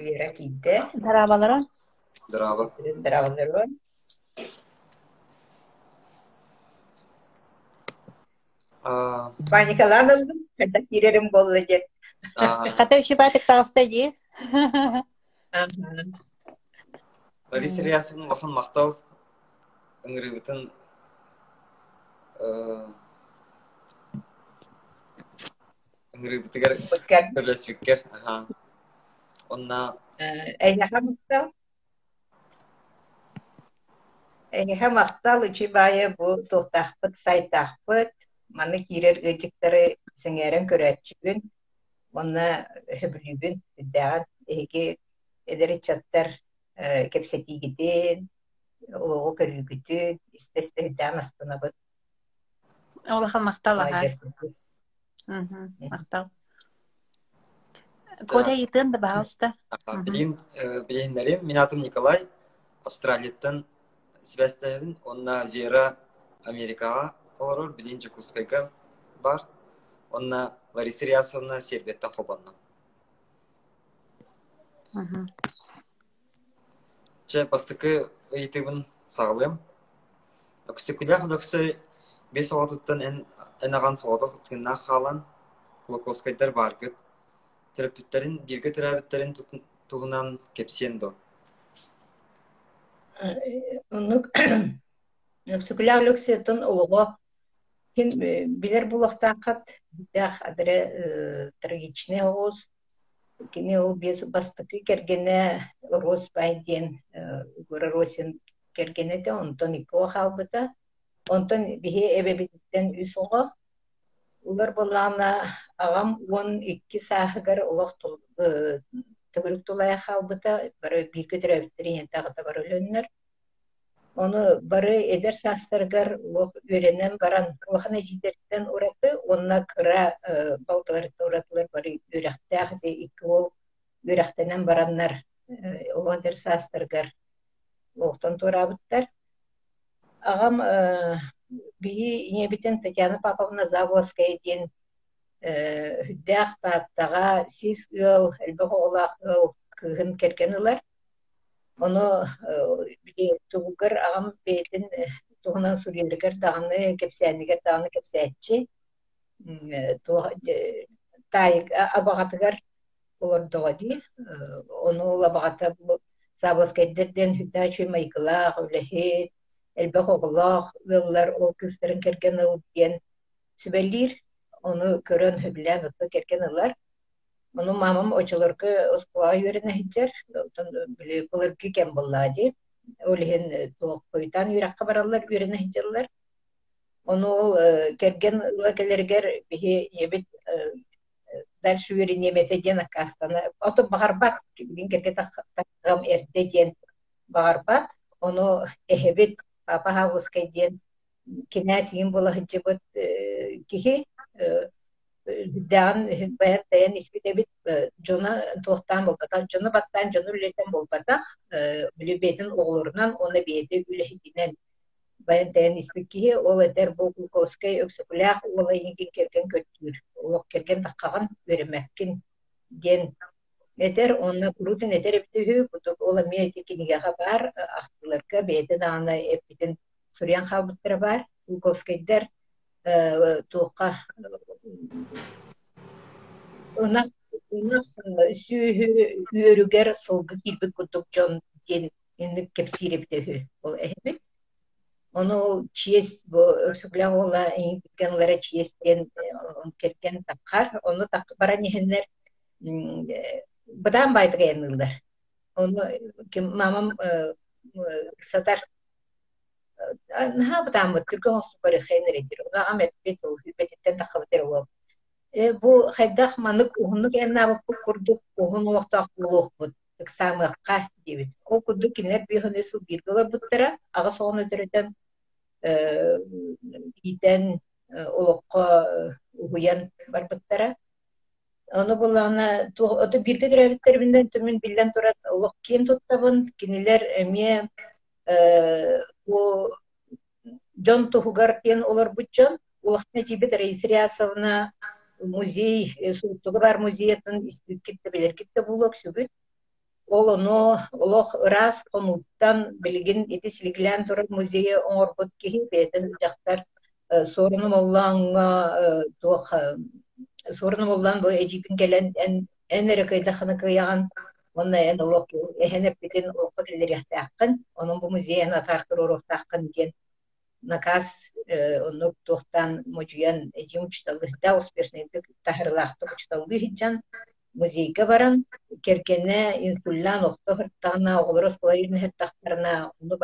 үйрә кийде Дарабаларын. Драва. драваларын А, паникаланылдым когда кирерим болду же а, Хата үші бәтік тағыстай де. Лариса Риясовна лахан мақтау ыңырыбытын ыңырыбытыгар Өткәр төрлөспеккер. Ага. Бу тохтахпыт сайтахпыт маны кирер ыжыктары сеңерен көрәчүгүн онна хөбүлүгүн даган эги эдери чаттар көрүлгүтүн истестеһиддаан астынабыт Олахан мақтал аға. Мгм, Мақтал. Коля итын да бағалыста. Мгм. билин билиннерим мен атым Николай Австралияттан связьтәбин онна Вера Америкага олорор билин Жакускайга бар онна Лариса Риясовна Сербетта холбанна Мгм. Че бастыкы ыйтыбын саглым. Оксикулях доксы бес оғатыттан эн энаган соғата тынна халан клокоскайдар баргыт. Терапевттерин бирге терапевттерин тугунан кепсиендо. Онук сүкүләг lökсөтөн улуго кин билер булактакат дах адре трагичный оғыз кини ол бес бастыкы кергене рос байден гора росин кергене де онтон ико халбыта онтон бихи эбебиттен үс ого улар боллана агам он икки сахыгар олох төгүлүк тулая халбыта бары бирге төрөбүттерин тагыта бар өлөннөр Оны бары эдер састыргар лох үйренен баран лохана жидерден ураты, онна кыра балтылар уратылар бары үйрәхтәх де ике ол үйрәхтенен бараннар олодер састыргар лохтан турабыттар. Агам бии небитен Татьяна Павловна Заволская ден хүддәх таттага сис ыл, элбэх олах ыл кыгын керген ылар. Оно тугугар агам бейтин тугунан сурьергер даганы кепсәнигер даганы кепсәтчи. Тайг абагатыгар олар догади. Оно лабагата сабаскайдерден хүддә чүй майкылах, үлехет, элбэх оголах, ыллар ол кыстырын керген ыл диен сүбәллир. Оны көрөн хүблән отто керген ыллар. Onu mamam очолорга оскуа үйренә хиттер, биле булыр кем буллади. Олһен тоқ койтан юракка баралар үйренә хиттерләр. Оны ол керген лакелергер бихи ебит дальше үйрене метеден кастана. Ото багарбат билин керге тагам эрде ден багарбат. Оны эхебит папа хавускай ден кинасин була хиттебит кихи дан баят таян испите бит жона туохтан болбата жона баттан жона үлетен болбатах билибетин оголорунан оны бети үлехитинен баян таян испикки ол этер бу глукоскай өксөкүлях ола иниген керген көттүр. Олох керген таккаган беремеккин ден этер онна курутун этер эптүхү бутук ола миэти кинигеха бар ахтыларга бети даана эпитин сурьян халбыттара бар глукоскайдер туукка ынак ынак сүүһү үөрүгер сылгы килбик кутук жон диэн инник кепсирептехү ол эхбит ону чиес бу өксүглаң ола ингенлere чиестен кеткен таккар ону так бара нехеннер быдан байтыгенылдар ону мамам сатар. Наха бытам түркөн осу бары хенередир уна амет бет ол хүбетиттен тахабытер ол бу хайдах манык ухунук эннабы курдук ухун уохтаах булуохбут ыксамыакка дебит ол курдук кинер бихоне сыл биргалар буттара ага соон өтөрөтен иитен олокко угуян барбыттара Оны булана ото бирге төрөбүттер бинден төмүн биллен турат олох кийин туттабын кинилер эме бу жон тухугар кен олар бу жон улахна тибет Рейсриясовна музей суруттугу бар музейетін испит кетті билер кетті булок сүгүт. Ол оно олох ырас конуттан билигин ити силигилэн турар музейе оҥорбут киһи бээтэ жактар суорунум оллааңҥа туох суорунум оллаан бу эжипин келен эн эрекайда ханакыяган онна эн олох эхенеппитин олхор илериэхтээххин онун бу музейен атаартыр орохтааххын диэн наказ онук туохтан мужуян эжим учталыхта успешныйдык музейге баран кергене инсуллян охто колорин хырттахтарына уну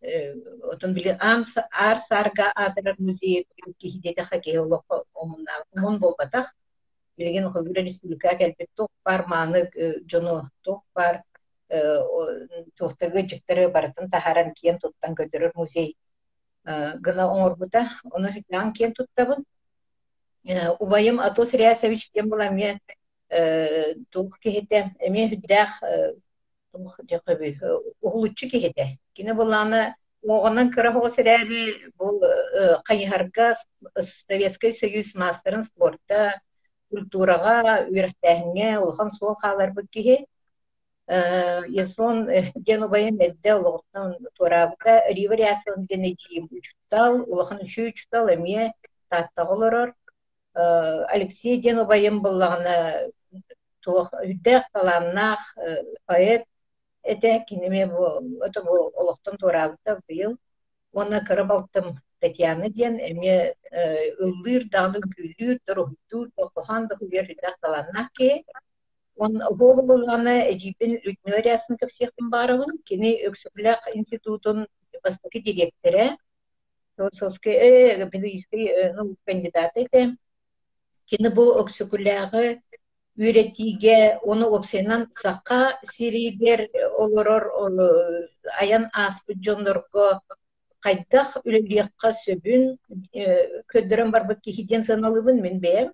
били ам ар сарга адырар музей кихидете хаке олох омунна омун болбатах билген хылгыра республика келбет тук бар мааны жону тук бар туохтагы жыктары бартын тахаран киен туттан көтөрөр музей. Гына оңорбута ону хытлан киен туттабын убайым атос рясович тем была мне тух кихете эме хүддах тух жакыби угулуччу кихете кине буланы оғынан кыра хоосерääри бул кайыһарга советский союз мастерын спорта культурага үөрэхтээһиҥҥэ улахан суол хааларбыт киһи. Ясон ген убайын эдде олоғыттан туарабыта рива рясын гене жиим учуттал улахан үчү учуттал эмие тааттаголорор Алексей ден убайым буллагына туох үддэх таланнах поэт эте кинеме бу это бу олохтон туарабыта быйыл. Оны кырып алттым Татьяна ден эме ыллыр дагы күлүр торохтур тохан да хүлер үддэх таланнах ки Он голубуланы эжипин Людмила Рясенко всехтин барыбын, кини Өксүклак институтун бастыки директоры, философский, педагогический ну, кандидат эти. Кини бу Өксүклягы үйретиге оны опсенан сака сиригер олорор аян аспы жонлорго кайдах үлелиякка сөбүн көдөрөн барбыт кихиден саналыбын мен бэм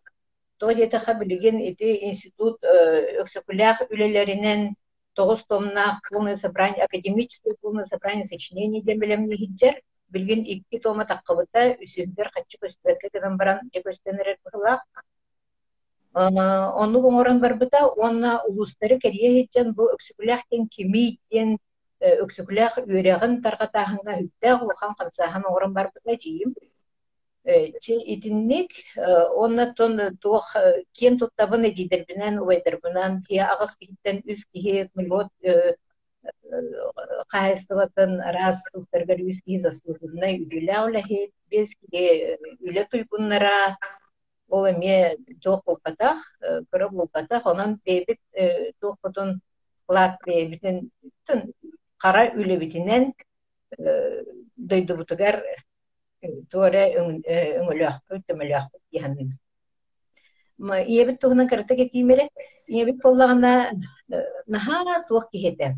тоодиэтаха билигин ити институт өксөкүлях үлелеринен тогуз томнах полное собрание академическое полное собрание сочинений демелемни хиджер билгин икки тома таккыбыта үсүндер каччы көстүрөкке гынан баран же көстөнерер быхылах онну оңорон барбыта онна улустары керие хиджен бу өксөкүлях кен кими кен өксөкүлях үөрегин таргатаахынга хүттэ улахан камсаахан оңорон барбыта жийим итинник оннаттон туох кien туттабын эдидербинен убайдарбынан кие агас киттен үс кие народ кайыстыбатын раз улахи без үле ол эме туох булпатах кыры булпатах онан бейбит туох бутун лат бейбитин кара үлебитинен дойдубутугар туоре өңөлөөхпүт төмөлөөхпүт иһаннын ма иебит туһунан карата кетиимере иебит боллагана наха туох киһете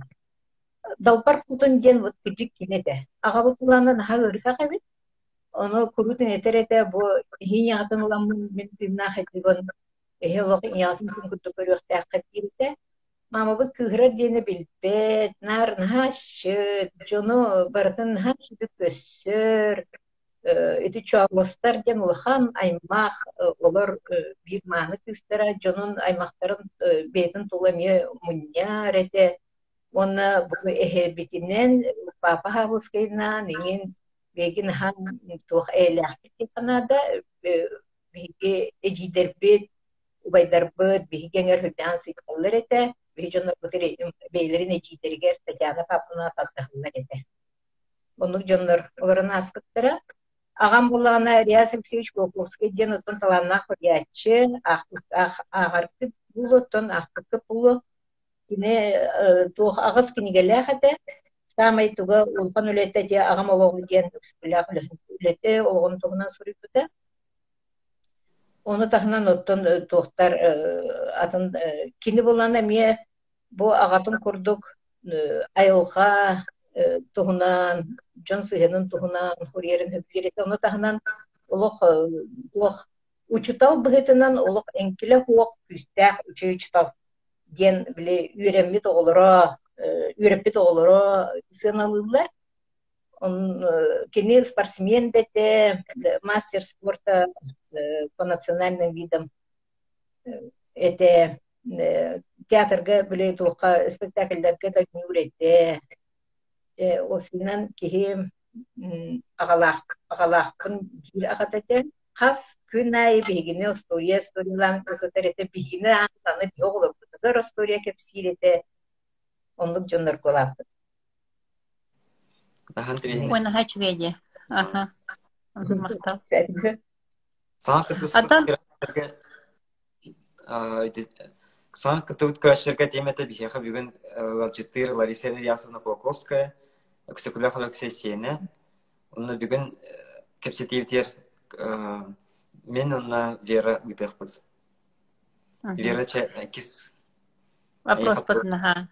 далпар футун диэн вот кижик кинете агабы булана наха ырыка кабит оно курутун этерете бу хиñаатын уламмын мен тымнах этибон эхе лох иñаатын күн күттү көрүөхтээхкат кирите мамабыт кыһырар диэне билбет нар шыт жону бартын наха шыты көссөр эти чуарластар ден улахан аймах олар бир мааны кыстара жонун аймактарын бетин туламе мунья рете онна бу эхе битинен папа хавускайна бейлерин эжидергер татьяна папына таттахылар эте Онук жоннор оларын аспыттара Ағам болағына Риас Алексеевич Голковский ден отын таланна хориятчы, ағаркы бұл отын ақтықы бұл кіне тух ағыз кинигеле хате самай туга улхан үлете де ағам олоғы ден үксүлях үлете олғын туғынан сурипута оны тахынан оттон тухтар атын кини болана мие бу ағатын курдук айылға туһунан дьон сыһынын туһунан хуриерин хөбүлерите ону таһынан олох олох учутал быһытынан олох эңкиле хуок күстээх учу учутал диэн биле үөреммит оҕолоро үөреппит оҕолоро сыаналыылар он кини спортсмен дете мастер спорта по национальным видам это театрга биле туукка спектакльлерге да нүретте осунан киһи агалаак агалааккын дир агатате хас күн ай бигине история историялан өтөтерете бигине антаны биоглор бутугар история кепсирете онлук. Мактал. Саан кытыс Атан- Сан кытыбыт көрәштерге темете бихеха бүгін Ларчитыр Лариса Ильясовна Колоковская, Ксекуля Алексей Сене. Онна бүгін кепсетивтер мен онна Вера Гытыхпыз. Вера кис Вопрос поднаха.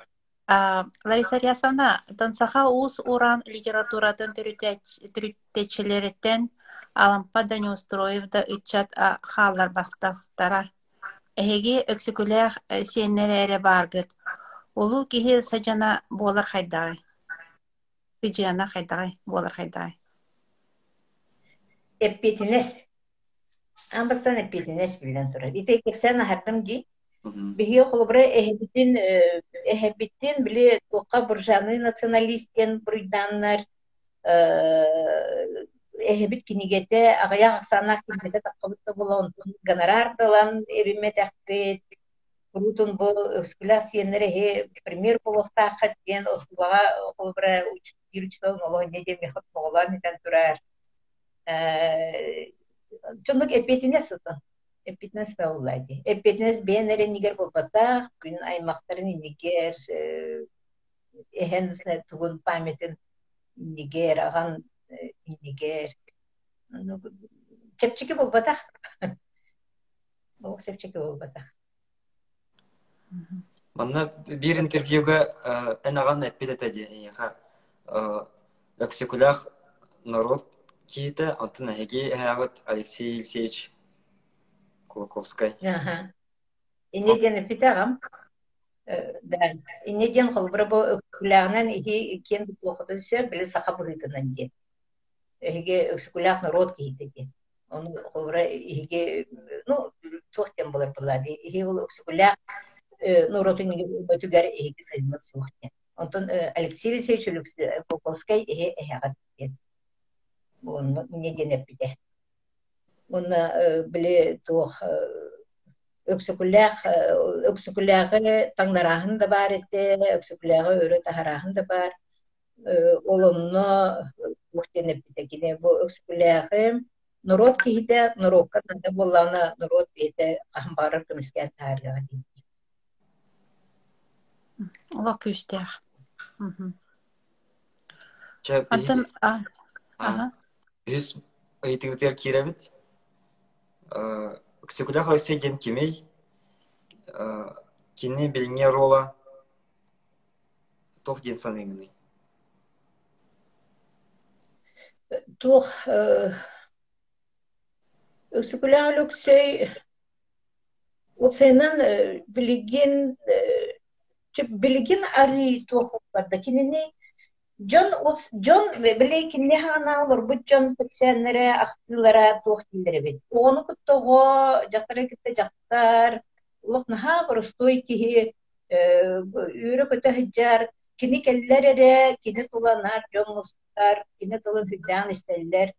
Лариса Рясовна, тансаха уус уран литературатын түрүттечилереттен алампа да не устроив да ичат а халлар бахтахтара. Эһеги өксүкүлээх сиэннерере баргыт. Улу киһи саджана буолар хайдагай. Сыджана хайдагай, буолар хайдагай. эппетинес амбастан эппетинес билен тура ите кепсен ахардым жи Бихи холбра эхебитин эхебитин биле тука буржаны националистен буйданнар эхебит кинигете агая аксанах кинигете таккабытта була онтун гонорар талан эбиме тахпет Рутун бу өскүлә сиеннәре хе премьер булыкта хаткен оскулага холбра учтырчтан оло не деме хат болан итен турар. Чондук эпетине сытын. Эпитнес бәуллайды. Эпитнес бенере нигер болбата, күн аймактарын нигер, эхенсне тугун памятын нигер, аган нигер. Чепчеки болбата. Бұл чепчеки болбата. Манна бир интервьюга энаган эппетете ди. Өксекулях народ киите антын эги хагат Алексей Алексеевич Кулаковскай. Ага. Инеден эпитагам. Да. Инеден холбра бу өкүләгенән иһи кен плохоты сөй биле саха быгытынан ди. Эге өкүләг народ киите ди. Оны холбра иһиге ну тохтен булар булады. Иһи ул өкүләг народын өтүгәр иһиге сыймас сухте. Онтон Алексей Алексеевич Кулаковскай иһи эһагат ди. Оны инеден эпите. Оны биле туох өксүкүлээх өксүкүлээхи таңнараахын да бар ите өксүкүлээхи өрө таһараахын да бар олонно мухтенеппите кине бу өксүкүлээхи народ киһите народка нада буллана народ киһите ахамбарар кымискэн таарыга ди Ола күстех. Че Антон, а, ага. Үс ыйтыгытер киребит. Ксекулях Алексей ген кимей. Кине билине рола. Тох ген саныгыны. туох өксүкүлээх өксөй Упсайнан билигин билигин ари туох барда кинини Джон Упс Джон биле кинне хана олор бу Джон пексеннере ахтылара туох дилдере бит. Оны куттого жактары китте жактар улух наха простой кихи үйрө көтө хыджар кини келлерере кини туланар Джон Мустар кини тулан хүддан истеллер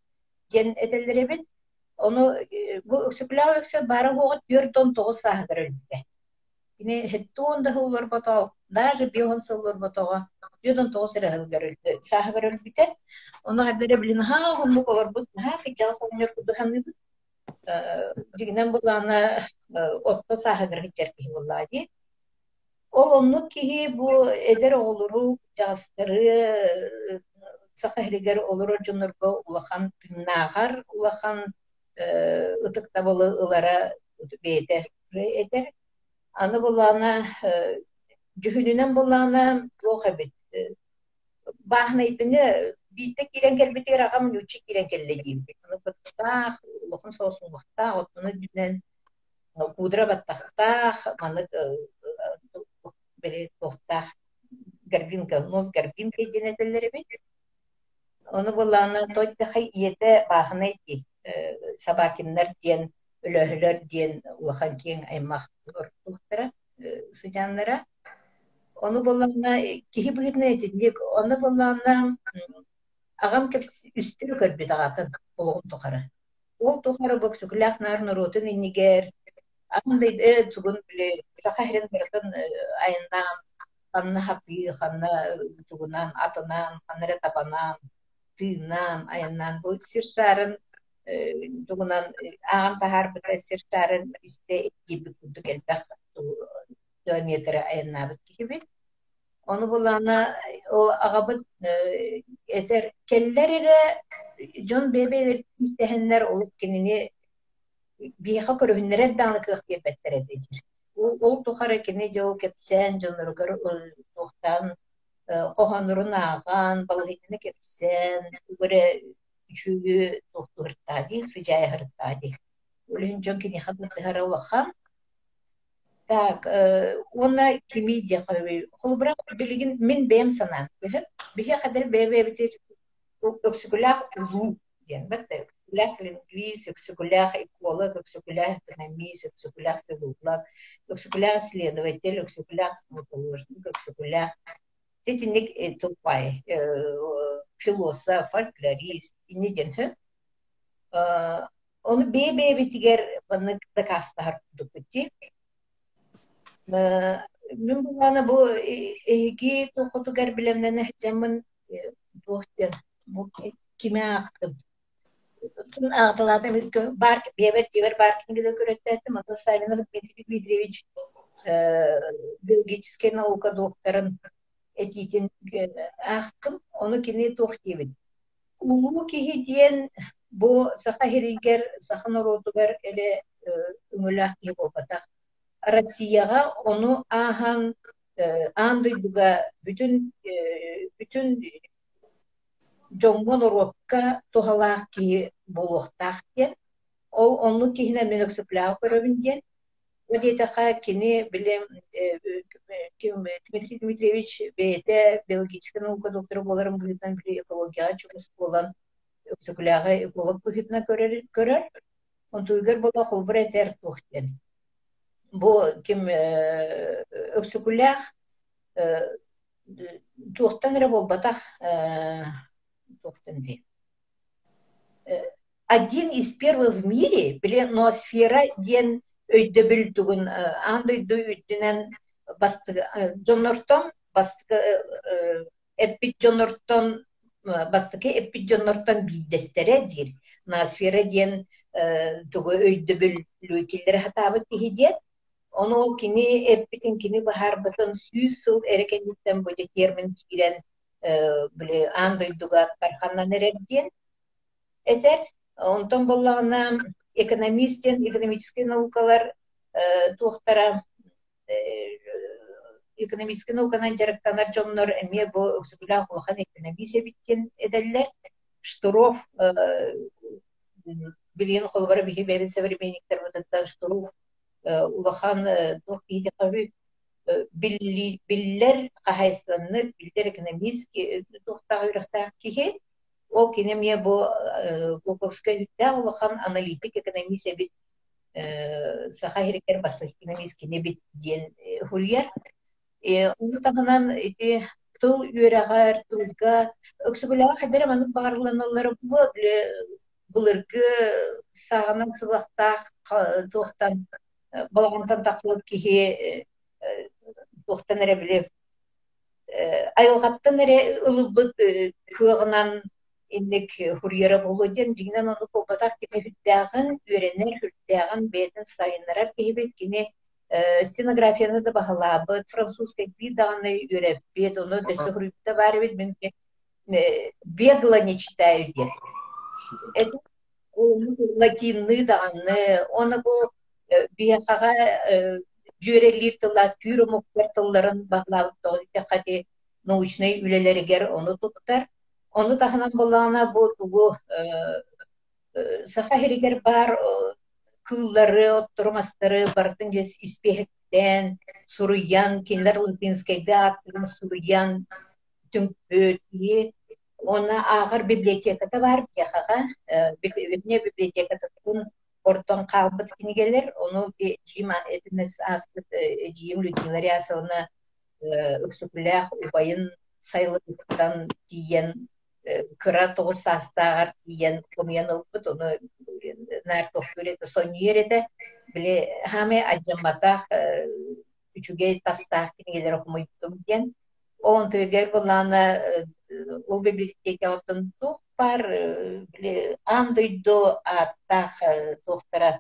ген этеллере бит. Bir ton toğuz sahagır ölüde. Yine hettuğun da hıllar batal. Даже биохан сыллар батага. Биодан тоғыз сәрі хылгар ölüde. Sahagır ölüde. Onu hadere bilin ha hımı kolar bu. Ha fitjal sanıyor kudu hanı bu. Жигнен буланы отто сахагыр хичер ки буллади. Ол онну ки бу эдер олуру жастыры сахагыр олуру жунурго улахан нагар улахан ытык табылы ылара бейте этер. Аны буланы жүхүнүнен буланы лоха бит. Бахнайтыны бийте кирен келбетер агам нүчи кирен келле. Аны баттах, лохан сосын отуны дүнен кудра баттахтах, маны беле тохтах гарбинка, нос бит. Оны буланы тойта хай иете бахнайти. Сабакиннар диен, диен Оны болланна киһи быһытна этинник, оны болланна агам кеп үстүр көрбүт агатын болгон тухары. Ол тухары боксуклах нар нурутун иннигер, андай э тугун биле сахарин биртен айынан ханна хаты ханна тугунан атынан ханнара тапанан тыынан айынан бу сиршарын тугунан агам тахар бит сиршарын исте гиби кудук элбах километр айыннабыт кихибит. Onu bulana o agabıt eter kellere John bebeler istehenler olup kendini bir hak örühünlere kene jol kepsen jonları gör tohtan kohanurun ağan balıhitini kepsen böyle üçüyü tohtu hırttadi sıcağı hırttadi. Ölün jon kini hadı tıhara olakam Так, уонна кими дьахабы. Холбра билигин мин бэм санаан. Бихе хадер бэбэ битер өксүгүлах улу диэн. Бэтэ өксүгүлах лингвиз, өксүгүлах эколог, өксүгүлах экономист, өксүгүлах филолог, өксүгүлах следователь, өксүгүлах стоматоложник, өксүгүлах тетинник тупай философ, фольклорист, инеден хэ. Оны бэбэ битигер баны дакастар дукути. Мен буланы бу эги тохотугар билемнене жамын бохтен бу киме актым. Тун агдылады мен бар бебер жебер бар кинге көрөттөтүм. Ото Савинов Дмитрий Дмитриевич биологический наука докторын этитин актым. Оны кини тохтебит. Улуу кихи диен бу саха херигер сахан оротугар эле үмүлах ки болбатак Россияға оны ахан андыйдыга бүтүн бүтүн жоңгон уропка тухалаах ки болохтаах диэн. Ол онну киһинэ мен өксүплээх көрөбүн диэн. Одетаха кини билем Дмитрий Дмитриевич бейте биологический наука доктору боларым быһытан били экологияга чугус болан көрөр. Холбур этер бу ким өксүкүлээх туохтан эре болбатах туохтан ди один из первых в мире биле ноосфера диэн өйдөбүл тугун андойду үттүнен бастыгы жоннортон бастыгы эппит жоннортон бастыгы эппит жоннортон биддестере дир ноосфера диэн тугу өйдөбүл лүтиллер хатабыт киһи Onu kini epitin kini bahar batın yüz yıl erekeninden böyle termin kiren bile andıydıga tarhanna nereden eter ondan bollağına ekonomistten экономический наукалар туохтара экономический науканан жарыктанар жоннор эме бу өксүгүлаа кулахан экономия биттен эделлер штуров билген холбара бихи бери современниктер вот штуров улахан тохиди кави биллер кахайсанны биллер экономист тохтагы үрахтаа кихи ол кинемия бу Гуковская улахан аналитик экономист бит саха херекер басы экономист кине бит диен хурьяр уну тагынан ити тыл үөрәгәр тылга хәдәр маны багарланалар бу балагантан тақлып кихи тухтан эре билеп айылгаттан эре ылыбыт кыагынан инник хурьера болу ден жигинен ону колбатак кини хүттягын үйренер хүттягын бетин сайыннарар кихибит кини стенографияны да баһалаабыт французский би даганы үйреппит ону дөсө хурьютта барыбит мен бегло не читаю дет это латинны даганы оны бу биэхаға жүйрелир тыла пюромоктер тылларын бағлабыттоҕу хати научный үлелеригер ону туттар ону таханан болаана бу тугу саха херигер бар кыыллары оттурмастары бартын жес испехеттен суруян кинилер латинскайда аттыгын суруян түңпөтии она агар библиотеката бар биэхаға библиотеката ортон калбыт кинигелер ону жиим этинес аспыт жиим людмиларияса оны өксүкүлээх убайын сайлыктан тиен кыра тоҕус саастаагар тиен комуян ылбыт ону нар тохтурете соньюерете биле хаме аджаматах үчүге тастаах кинигелер окумуйттум диен Олон төгер булана ул библиотека оттон тух бар биле ам дойдо аттах тохтара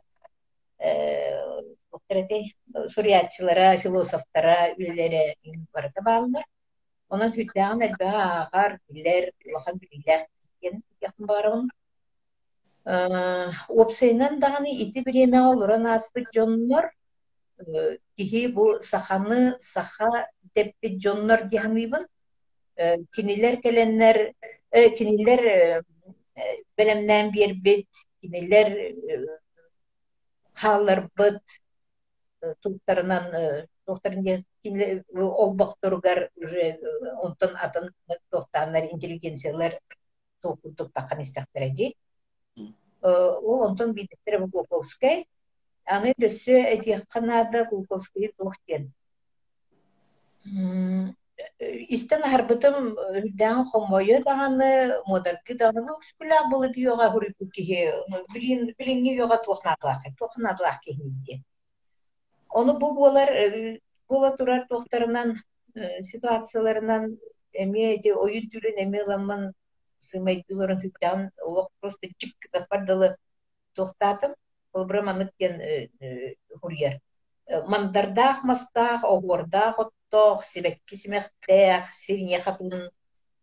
тохтарате суриятчылара философтара үлелере барата баалдар онан хүттәгән әлбә агар билер лахан билер кен якын барым опсейнан даганы ити биреме олоран аспыт жоннор киһи бу саханы саха теппит дьоннор диһамыйбын кинилер келеннер кинилер белемнән биэрбит кинилер хааларбыт туттарынан тохтарын олбохторугар уже онтон атын тохтааннар интеллигенциялар токурдук такан истахтара ди ол онтон бидеттер Глуковскай аны дөссө этиякканада Глуковский тохтен истен харбытым хүддән хомойы даганы модерки даганы үскүлә булы биога хурипу кихи билин билинги биога тухнатлах тухнатлах кихи Оны бу болар була турар тохтарынан ситуацияларынан эме де ойын түрен эме ламан сымайдыларын хүддән олох просто чик дапардылы тохтатым ол браманык кен хурьер мандардах мастах огордах оттох сибекки симехтех сирине хатын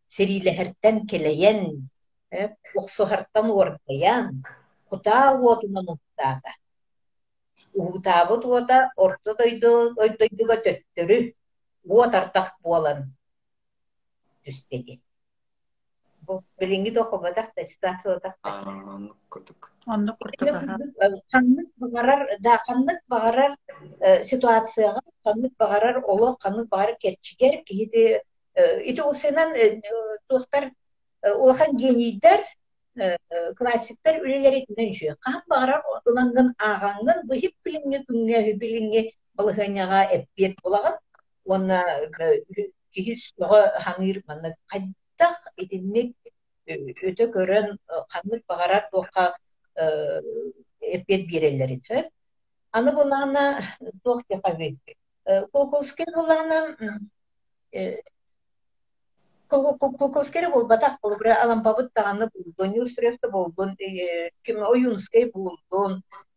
сирилехерттен келеyen охсохарттан уордаян кута уотунан уттаата уутаабыт уота орто дойду ойдойдуга төттөрү. Уотартах буолан. Түстеди бу билинги дохобатах ситуациятах Оннук курдук аһа. Ханнык багарар да ханнык багарар ситуацияга ханнык багарар оло ханнык багарар кетчигер киһиди ити усенан туохтар улахан генийдер классиктер үлелер итинен үчү кам багарар ылангын агаңын бу хип билинге күнгө билинге балыханяга эппет булаган онна киһи сого хаңыр манна кайдах итинник өтө көрөн ханнык багарар туохка эппет биреллери тө аны булана туох текаби Колковский булана Колковский бул батак бул бир таганы булдун юстрефте булдун ким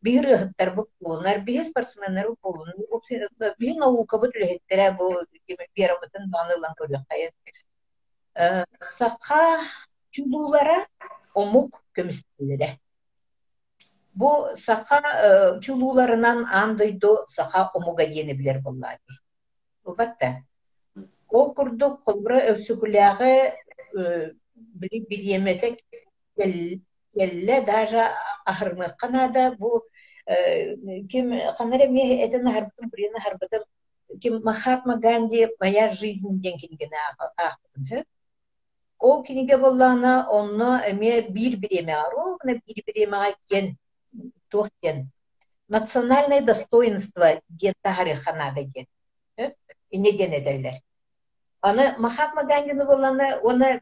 бир ыттар бу бир бир наука бу бу ким бир сака чулуулара омук көмүстүлөрө бу саха чулууларынан андойду саха омуга диенеблер буллааги Улбатта. Ол курдук колбура өсүгүлääге били билиеметек келле даже ахырмыкканада бу ким ханара ме этен харбытым бирина харбытым ким Махатма Ганди моя жизнь ден кинигене ахпытым ол киниге боллана онно эме бир биреме ару бир биреме кен тухтен национальное достоинство ден тарихана деген ине ден эдерлер аны махатма гандины боланы оны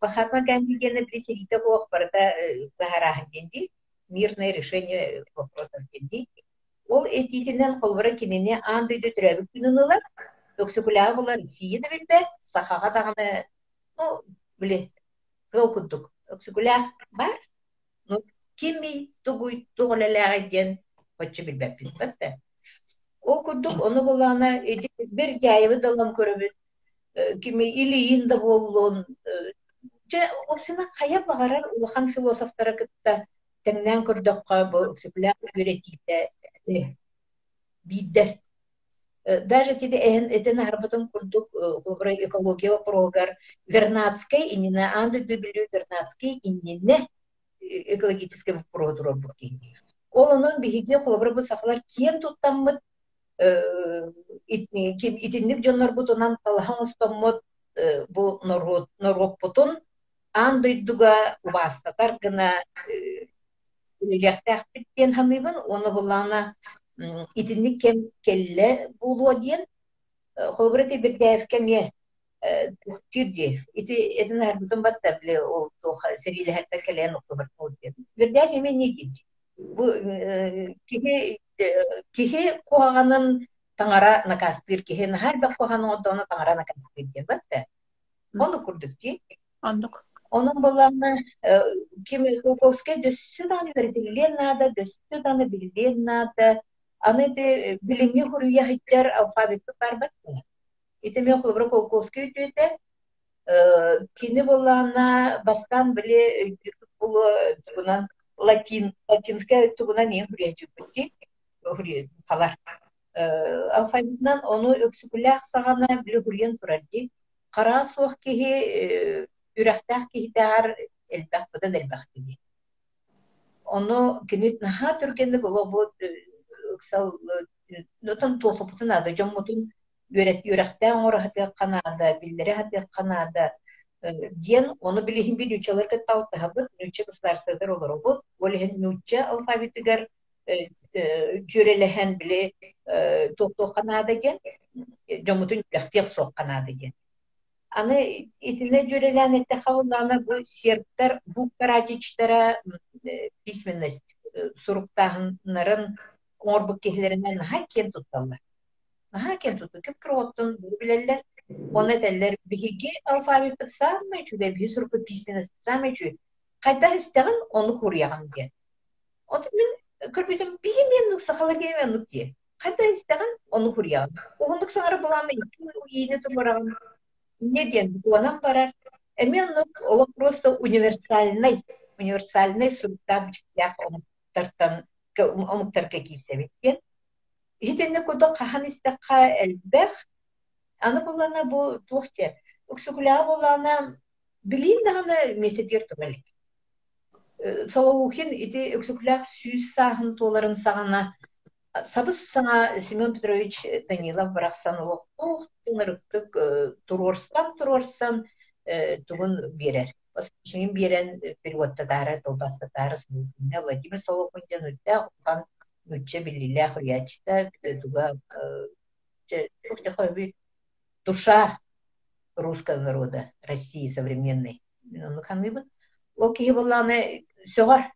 махатма ганди гене присегите бок барда гахарахан денди мирное решение вопросов денди ол этитинен колбара кинене андыйды түрәбі күнінылар өксікулағы болар сиені білбе сахаға дағаны ну біле кыл күддік өксікулақ бар ну кими тугуй туголеләгә ден хоччы билбәп битбәттә ол күрдүк оны булана бер жайыбы далам көрөбүт кими илиин да боллун же осына кая багарар улахан философтара кытта теңнән көрдөккө бу сүплә үретите биддер даже тиде эн этен арбатым курдук обра экология вопрогар вернадский инина анды бибилю вернадский иннине экологический вопрос бурки ол онон биһиге холобра бу сахалар киен туттаммыт итинник дьоннорбут онан талахан устаммыт бу норгоппутун ан дойдуга убастатар гына үлелехтәхпит диэн ханыйбын, оны булана итинник кем келле булуа диэн, холбурат ибирдәевке ме тирди. Ити этин харбутун батта биле ол тох сериле хәтта келен октябрь диэн. Бирдәев мен не диди. Бу кихе кихе куаганын таңара накастыр кихе һәр бак куаганын таңара накастыр диэн батта. Оны курдук ди. Ондук. Onun баланы kimi Kukovske надо, дөссү даны билден надо. Аны де билими хуруя хиттер алфавитты барбат. Ите мен хулбра Kukovske үтөтө кини баланы бастан биле бул тугунан латин латинская тугунан не хуруя чүпти. Хуруя калар. Алфавитнан оны өксүкүләк сагана биле хуруян турарди. Кара суак киһи үрәхтәх киһитәгәр элбәх быдан элбәх дине. Ону кинит наха түргенде бу бу ыксал нотон толтопутун ада жоммутун оңора хатя канада билләре хатя канада диен оны билихин бир үчелер кеттал тахабыт үче государстводар олар бу олехен нүче алфавитигер жүрелehen биле тохто канада ген жомутун үрәхтә сок ген аны итине жүрелән этте хавылланы бу сербтар бу карачичтара письменность суруктаһыннарын орбук кеһлеринен наха кен тутталлар наха кен тутту кеп кроттун билеллер оны теллер биһиги алфавит самый чуде биһи сурку письменность самый чу кайдар истеген от мен көрбүтүм биһи мен сахалар мен нук ди кайда истеген огондук саңары буланы ине тумараган неден буанан барар. Ол просто универсальный, универсальный омуктартан омуктарга кирсе беткен. Хитенне кодо кахан истакка элбех, аны булана бу тухте. Уксукуля булана билин даганы месетер тугали. Соухин ити уксукулях сүйс сахын толарын сагана Сабыс саңа Семен Петрович Данилов барақсан олық тоқ тыңырыктык турорсан турорсан тугун берер. Шеңин берен переводтадары, тылбастадары сынында Владимир Солохунден үтті ұлған үтче білілі хуриячта туга душа русского народа России современной. Ну, ханыбын. Ол кихи болланы сөгар.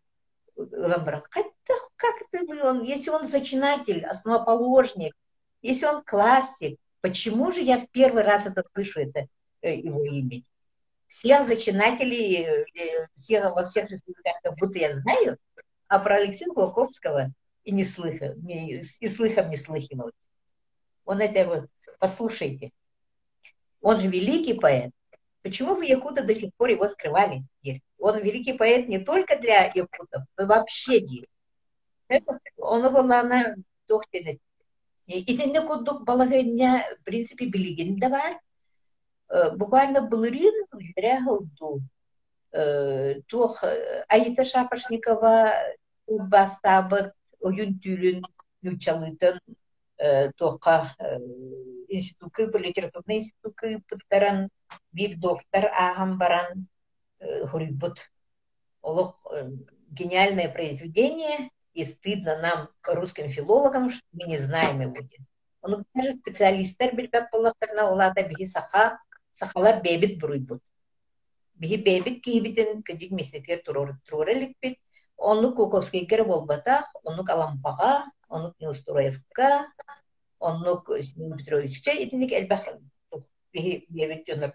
Кайтта как ты, он, если он зачинатель, основоположник, если он классик, почему же я в первый раз это слышу, это его имя? Всех зачинателей, всех, во всех республиках, как будто я знаю, а про Алексея Волковского и не слыхал, не, и слыхом не слыхивал. Он это вот, послушайте, он же великий поэт. Почему вы якуты до сих пор его скрывали? Он великий поэт не только для якутов, но вообще дир. Оны болана тохтенет. Итинне кудук балагanya в принципе билигин да бар. Буквально былырин үлдірә ғылду. Тух Аита Шапошникова бастабыт ойын түйлін нүчалытын тоққа институты, литературный институты пыттаран бир доктор ағам баран хурибут. Олық гениальное произведение, и стыдно нам, русским филологам, что мы не знаем его. Он специалисттер билбеп боллактарына олата биһи саха сахалар бебит буруйбут. Биһи бебит киһибитин кыжик местекер турор туреликпит. Онну Куковскийгер болбатах, онну Алампага, онну Нилстураевка, онну Семен Петровичке итинник элбах биһи бебит жонор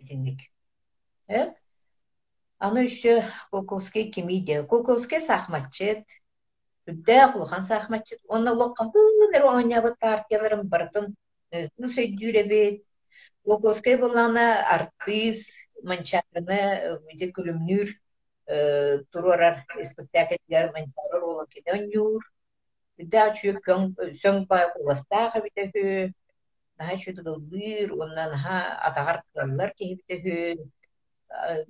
итинник. Э? Аны еще Куковский кимиде. Куковский сахматчет. Сахматчет. Сөйдүребет. Куковский булана артист, манчарыны, үде күлүмнүр, турорар спектакльгер манчарыр олы кедөнюр. Үддә чүк сөң бай куластага битехү. Наһа чүтүгыл бир, оннан ха атагар кыллар кебитехү.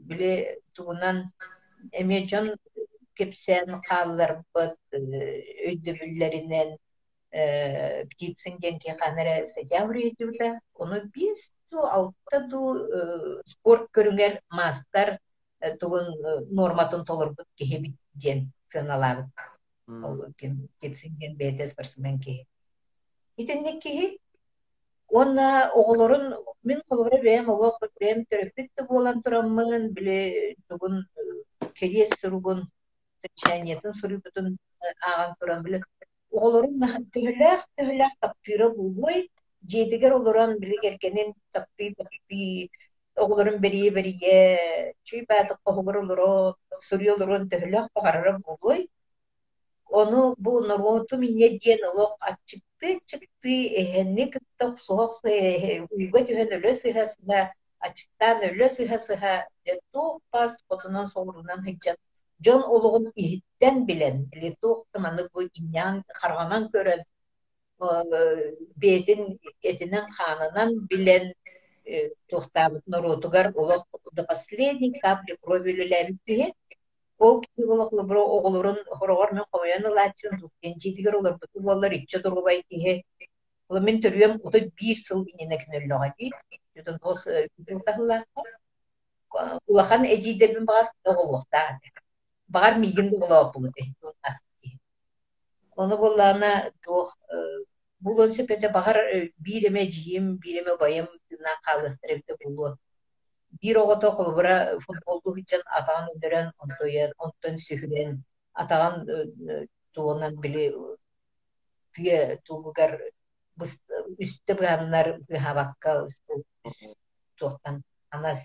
биле тугунан эме жон кепсен каалар быт өйдүрүллеринен птицинген кеханере сетяври дюда оны бис ту алтта ду спорт көрүңер мастар тугун норматын толорбут кехебит диэн сыналабыт ол ким кетсинген бетес барсымен ки итенник ки онна оголорун мен колбура бэм олох бэм төрөппүт да буолан тураммын биле тугун кедиес суругун совещаниятын сурубутун ааган туран биле оголорун төһөлөөх төһөлөөх таптыыра булбой дьиэтигер олорон били керкенин таппый таппый оголорун берие берие чүй булбой ону бу нормоту минне диэн олох ачыкты чыкты пас жон олугун иһиттен билен или туох тыманы бу иньян харганан көрөн этинен ханынан билен тухтабыт норотугар олох до последней капли крови үлеләбиттиһи ол оҕолорун хорогор мен киһи ол мен төрүөм ото биир сыл кинөллөҕа ди багар мигин болоо булуте оны боллаана туох бул онсо пете багар бииреме жиим бииреме байым на калыстырыбды булу бир огото холбура футболду хичен атаган өдөрөн онтоен онтон сүхүрен атаган туонан били тие тугугар үстө ганнар хабакка тохтан ана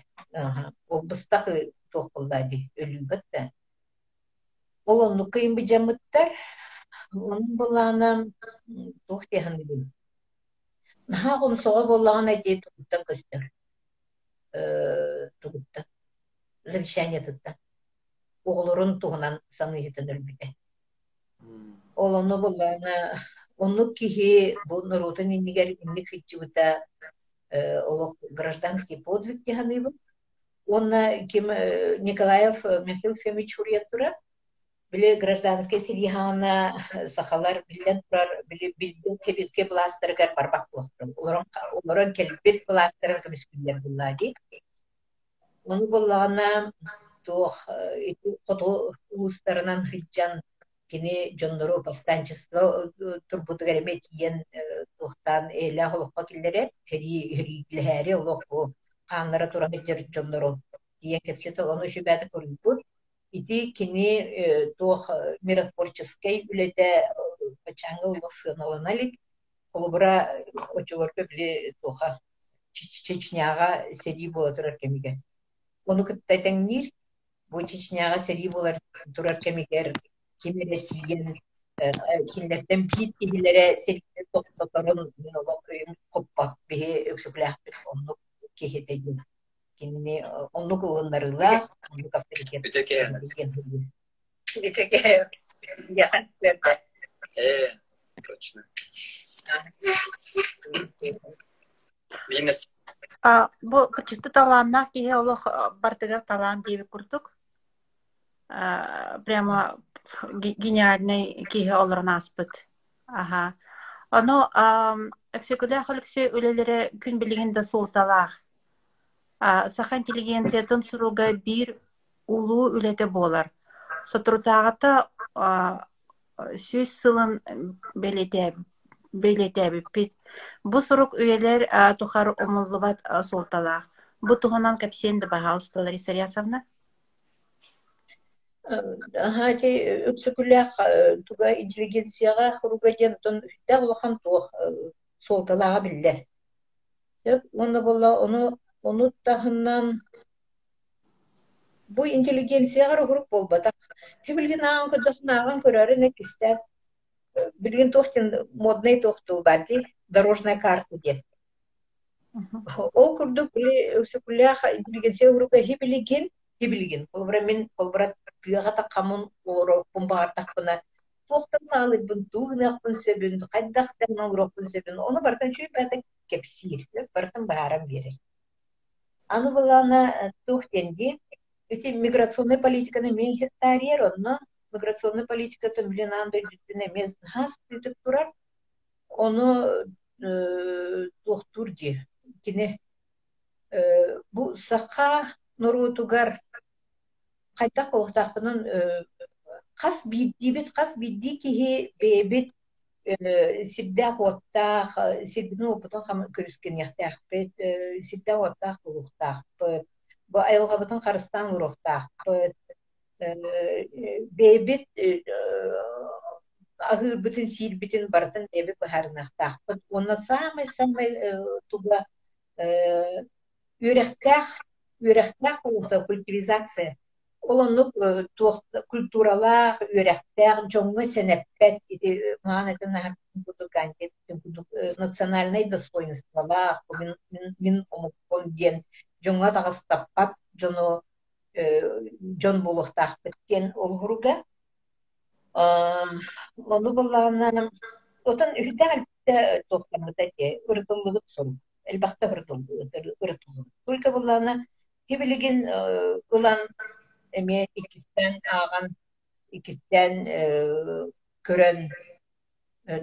ол быстах тохулдади өлүбөт да ол онну кыйын бижамыттар onun bulana tuh dihan gibi. Nah, onu soğa bulana diye tutta göster. Tutta. Завещание tutta. Oğlurun tuğunan sanı yıtın ölbüde. Olonu bulana onu kihi bu нарутын иннигер инник хитчибута олох гражданский подвиг дихан Он ким Николаев Михаил Фемич Хурьятура били гражданский силихана сахалар билен турар били билбин тебизге бластергер барбак булактыр олорон олорон келбит бластер кемискүллер буллади onu буллагана туох ити кото улустарынан хиджан кини жоннору повстанчество турбутугар эме тиен тухтан эле холокко киллере хери хериглери олок бу каннара тура хиджер жоннору тиен кепсете onu шүбәте көрүбүт ити кини туох миротворческой үлете пачангыл сыналаналик колубура очолорго биле туха чечняга сери бола турар кемиге ону кыттайтаңнир бу чечняга сери болар турар кемигер кимере тиген кинлерден бит кихилере серине токтоторун коппак бихи өксүклэхпит онну кихетедин Үтеке. Я Э, точно. Минус. А, бу олох бартыгар диэби курдук. А, Прямо ге- гениальный киһи олорун аспыт. Ага. Ону эксекулях Алексей үлелере күн билигин да султалаах. Саха интеллигенциятын суруга бир улуу үлете болар. Сотрутаагата сүз сылын белетебиппит. Бу сурук үйелер тухар омуллубат а, султалаах. Бу туһунан кепсенди баһалыста Лариса Рясовна. Хати өксөкүлэх туга интеллигенцияга хуругаден тон үттэ улахан туох солталага биллер. Төп оны болла оны тахыннан бу интеллигенцияга хурук болбата. Хибилген аган көдөхн аган көрөрү не кистер. Билген тохтен модный тохтул барди дорожная карта дет. Ол курдук биле өксөкүлэх интеллигенция хурука хибилген хибилген. Колбра мен колбра тыга таккамын оро бумбар такпына тохтан саалы бун тугнахпын сөбүн кайдактан оңроппун сөбүн оны бартан чүй бата кепсир бартан баарам бере аны булана тухтенди эти миграционная политиканы мен хеттарьер онно миграционная политика томленанда жүттүн эмес хас түтүп турар оны тухтурди кине бу сака нурутугар кайта колуктакпынын хас биддибит хас бидди киһи бэбит сирдэ хуоттаах сирбитин опутун хам көрүскен яхтаахпыт сирдэ хуоттаах булуктаахпыт бу айылгабытын харыстан урухтаахпыт бэбит silbitin barıtın evi baharnaqtaqpıt. Ona samay samay tuba ürektaq ürektaq olta культивизация. Олонук культуралах ürektaq жоңы сенеппет ити маанатын кутукан национальный достоинстволах мин омуккон диен жоңа тагыстакпат жону жон булуктакпыт кен олгуруга Onu bulağına Otun ühden de tohtamıda ki ırtılılık son. Elbette ırtılılık, ırtılılık. Только bulağına hebeligin ılan eme ikisten ağan ikisten körön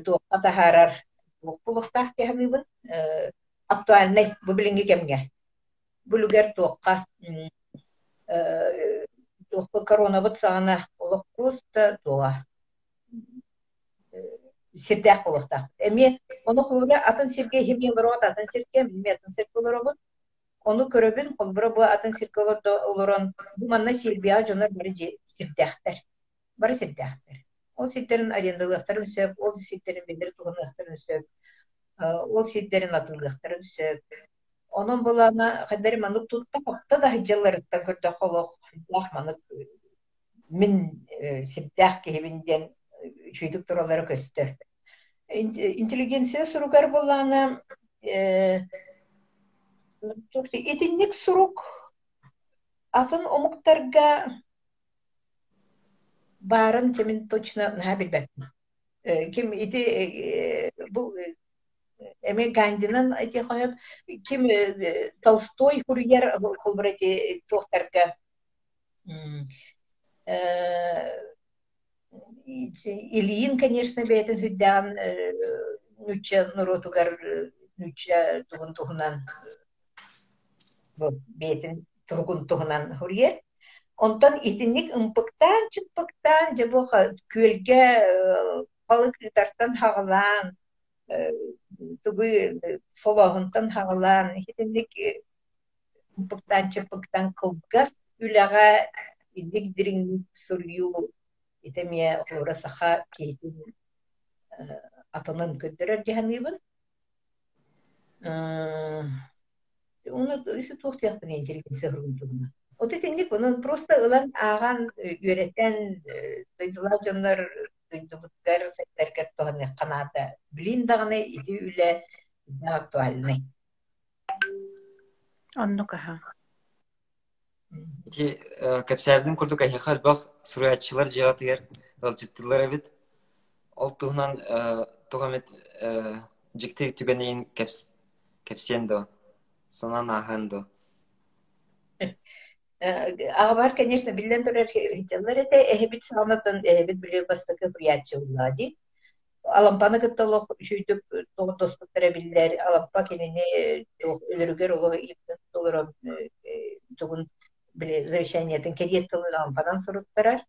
тоққа тахарар булуктах кемибин актуальный бу билинги кемге булугер тоққа туохпу коронабыт саҕана олох просто туа сирдээх болохтаах эми ону хулура атын сирге хими олорот атын сирге билми атын сирге ону көрөбүн холбура бу атын сирге олорон бу манна сирбия жонор бары сирдэхтер бары сирдэхтер ол сирдерин арендалыахтарын сөп ол сирдерин бедер туганыахтарын сөп ол сирдерин атылыахтарын сөп Onun bulana kadar manık tutta kapta da hıcallarıtta körde kolok duraları köstür. Интеллигенция итинник сурук атын омуктарга барын чемин точно наха билбеп. Ким ити бу эме Гандинын эти коеп ким Толстой хурьер холбар эти тохтарга Ильин, конечно, бейтен хүддән нүчә нуротугар нүчә тугун бейтен тургун тугунан хурьер. Онтан итинник ымпыктан чыппыктан жабо көлгө балык тартан хагалан тугы солоһунтан хагалан итинник ымпыктан чыппыктан кылгас үләгә идик дирин сурью итемия олора саха кейтин атанын көддөрөр жаһаныбын уну үсү туохтуяхпын интеллигенция хургунтугуна Оты теңдик онун просто ылан ааган үөреттен дойдулар жоннор дойдубуттар сеттергер тоҕаны канаата билин даганы ити үле актуальный онну каха Ити кәпсәбдин курдук ахихар бах сураятчылар жыгатыгар ылжыттылар эбит. Ол туһунан тугамет жикти түгенейин кәпсен до. Сонан ахан до. Агабар, конечно, билен турар хитялар эте эхебит саанатын эхебит биле бастакы приятчыллади. Алампаны кыттолох шүйдүк достуктара биллер, алампа кенени өлөрүгөр оло илтен толором тугун биле завещаниятын кедес тылын алампадан суруттарар.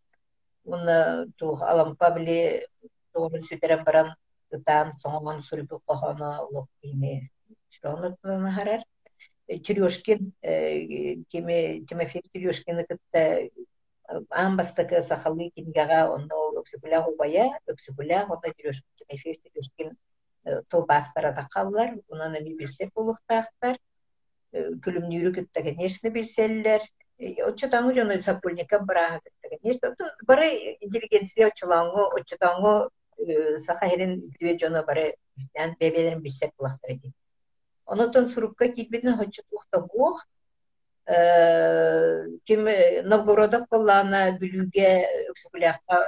Уны тух алампа биле тоғын сүтерен баран ытан соңон сурупу кохоно улук бини шроны харар. Тюрёшкин, кеме Тимофей Тюрёшкин кытта амбастакы сахалы кингага онда ол өксүбүлах убая, өксүбүлах онда Тюрёшкин Тимофей Тюрёшкин тылбастара тақаллар, унан эми билсе булуктаактар. Күлүмнүүрү кытта, конечно, билселлер. Оччотаңы жону сапульника бара конечно. Бары интеллигенция очулаңы, оччотаңы сахарин дүе жону бары бебелерин билсек булактар эди. Онотон сурукка китбитин хоччу тухтабух. Ким Новгородок боллана бүлүге өксүбүлякка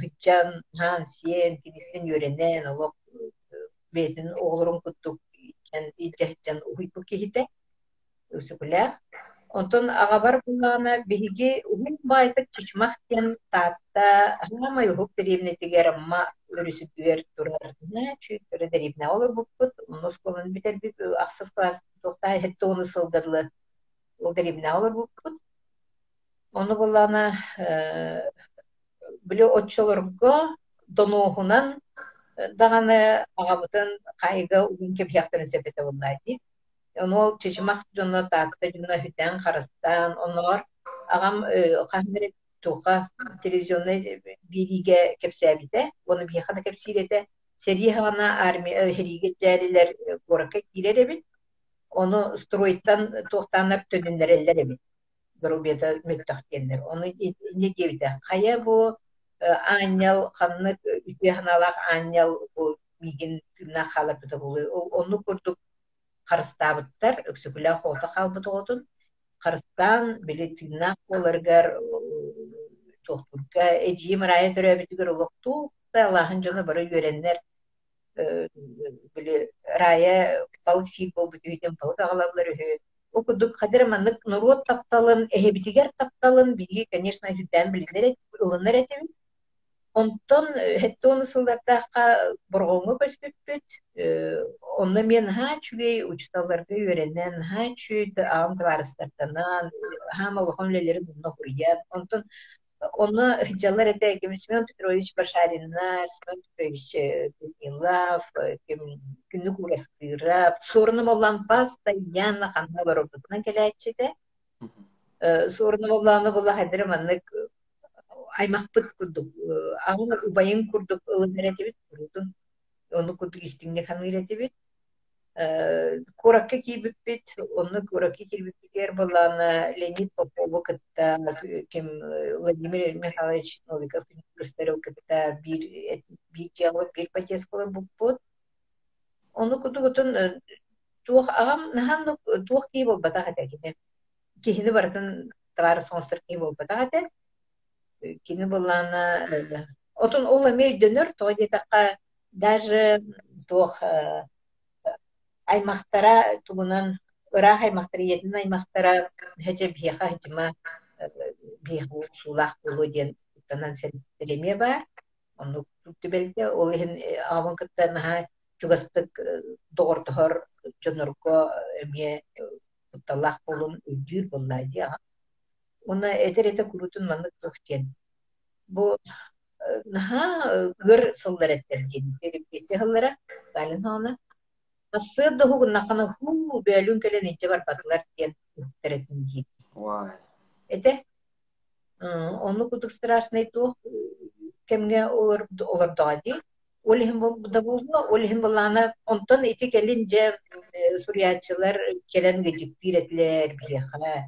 хычан хан сиен кидиттен йөренен олок бетин оғлорун куттук кен ижехтен уйпу кихите өксүбүлyak. Онтон агабар буллана биһиги уһун байтык татта хама юхук деревне тигерамма өрүсүтүгер турар на чүйкөрө деревне олор буппут носколун битер бит аксыз класс тохта хетте оны сылдырлы. Ол деревне олор буппут Оны буллана биле отчолорго доноохунан даганы агабытын угун кепияктарын сепете Оны ол чечимах жонно таакта жуна хүтэн харастан оноор агам кахмире туха телевизионный бириге кепсәбите оны бияхана кепсирете сери хана армия хериге жәрилер горакка киреребит оны строиттан тохтанар төдүннереллер эбит. Грубета мөттөхтеннер оны не дебите кая бу аньял ханны үтүханалах аньял бу мигин на халар бите бу оны курдук харыстабыттар өксүкүлэ хота халбыт отун харыстан били тыннак боларгар тохтурка марая төрөбүтүгөр олокту Аллахын жона бары үйреннер били рая балык сиит болбут үйден балык агалалар үһү. Окудук хадыр маннык нурот тапталын эхебитигер тапталын биги конечно ылыныр этебит Онтон хеттон сылдаттааққа борғоңы көспүппүт. Онны мен ха чүгей учталарга үйренен, ха чүйт ағым тварыстартанан, хам алыхон лелері бұнна хуриян. Онтон оны жалар эте кем Семен Петрович Башариннар, Семен Петрович Кунилав, кем күнү курастырап, сорыным олан паста ханна келәтчеде. Сорыным оланы була маннык аймакпыт курдук аны убайын курдук ылын курдун onu курдук истиңне ханыретибит куракка кийбиппит onu куракка кирбиппигер буланы леонид попову кытта ким владимир михайлович новиков университет кытта бир бир жагы бир пакескалы буппут onu кутугутун туох агам нахан туох кий болбата хата кини кихини баратын товар соңстыр кий болбата хата. Кини буллана отун ол эме дөнөр тоди такка даже тох аймактара тугунан ырах аймактар иетин аймактара хеже биха хеджима биху сулах болу диен танан сентереме бар ону түбелде ол ихин авын кытта наха чугастык догортохор жонорго эме тутталах болун үдүр болла дия Уна этер эте курутун маннык тохтен. Бу наха гыр сыллар эттер дин. Берип кесе хыллара Сталин хана. Асы да хуг нахана ху бәлүн келен итте бар батлар ден теретин дин. Вай. Эте onu kuduk страшный тух кемге олар олар дади. Олихим да булду, олихим булана онтон ити келинже сурьячылар келен гежиктиретлер билеха.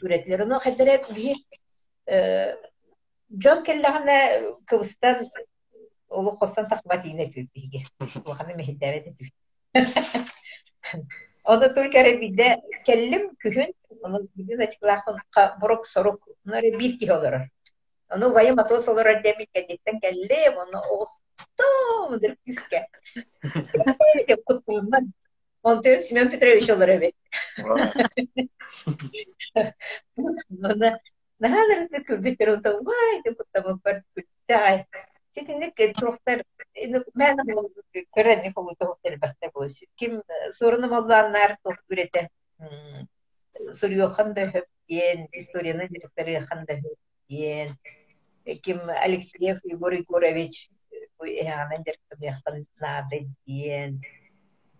туретилер. Но хәдерәк би Джон келләгәнә кыбыстан олы костан тақбат ине күпиге. Ваханы мехдәвет итеп. Оны только ребиде келлим күһүн, оны биден ачыклахын бурок сорок, нары бит ки олар. Оны вая матос олар деми кедиттен келле, оны осто мыдыр күскә. Деп куттаман. Он төр Семен Петрович олар эбет. Наһалырды күрбүтер онда вай деп куттама бар күттай. Сетинек тохтар мен көрәне холу тохтар бахта булыш. Ким сорыны малларнар тох күрәтә. Сурьё ханда ен историяны директоры ханда ен. Ким Алексеев Егор Егорович яңадан директор нады ен.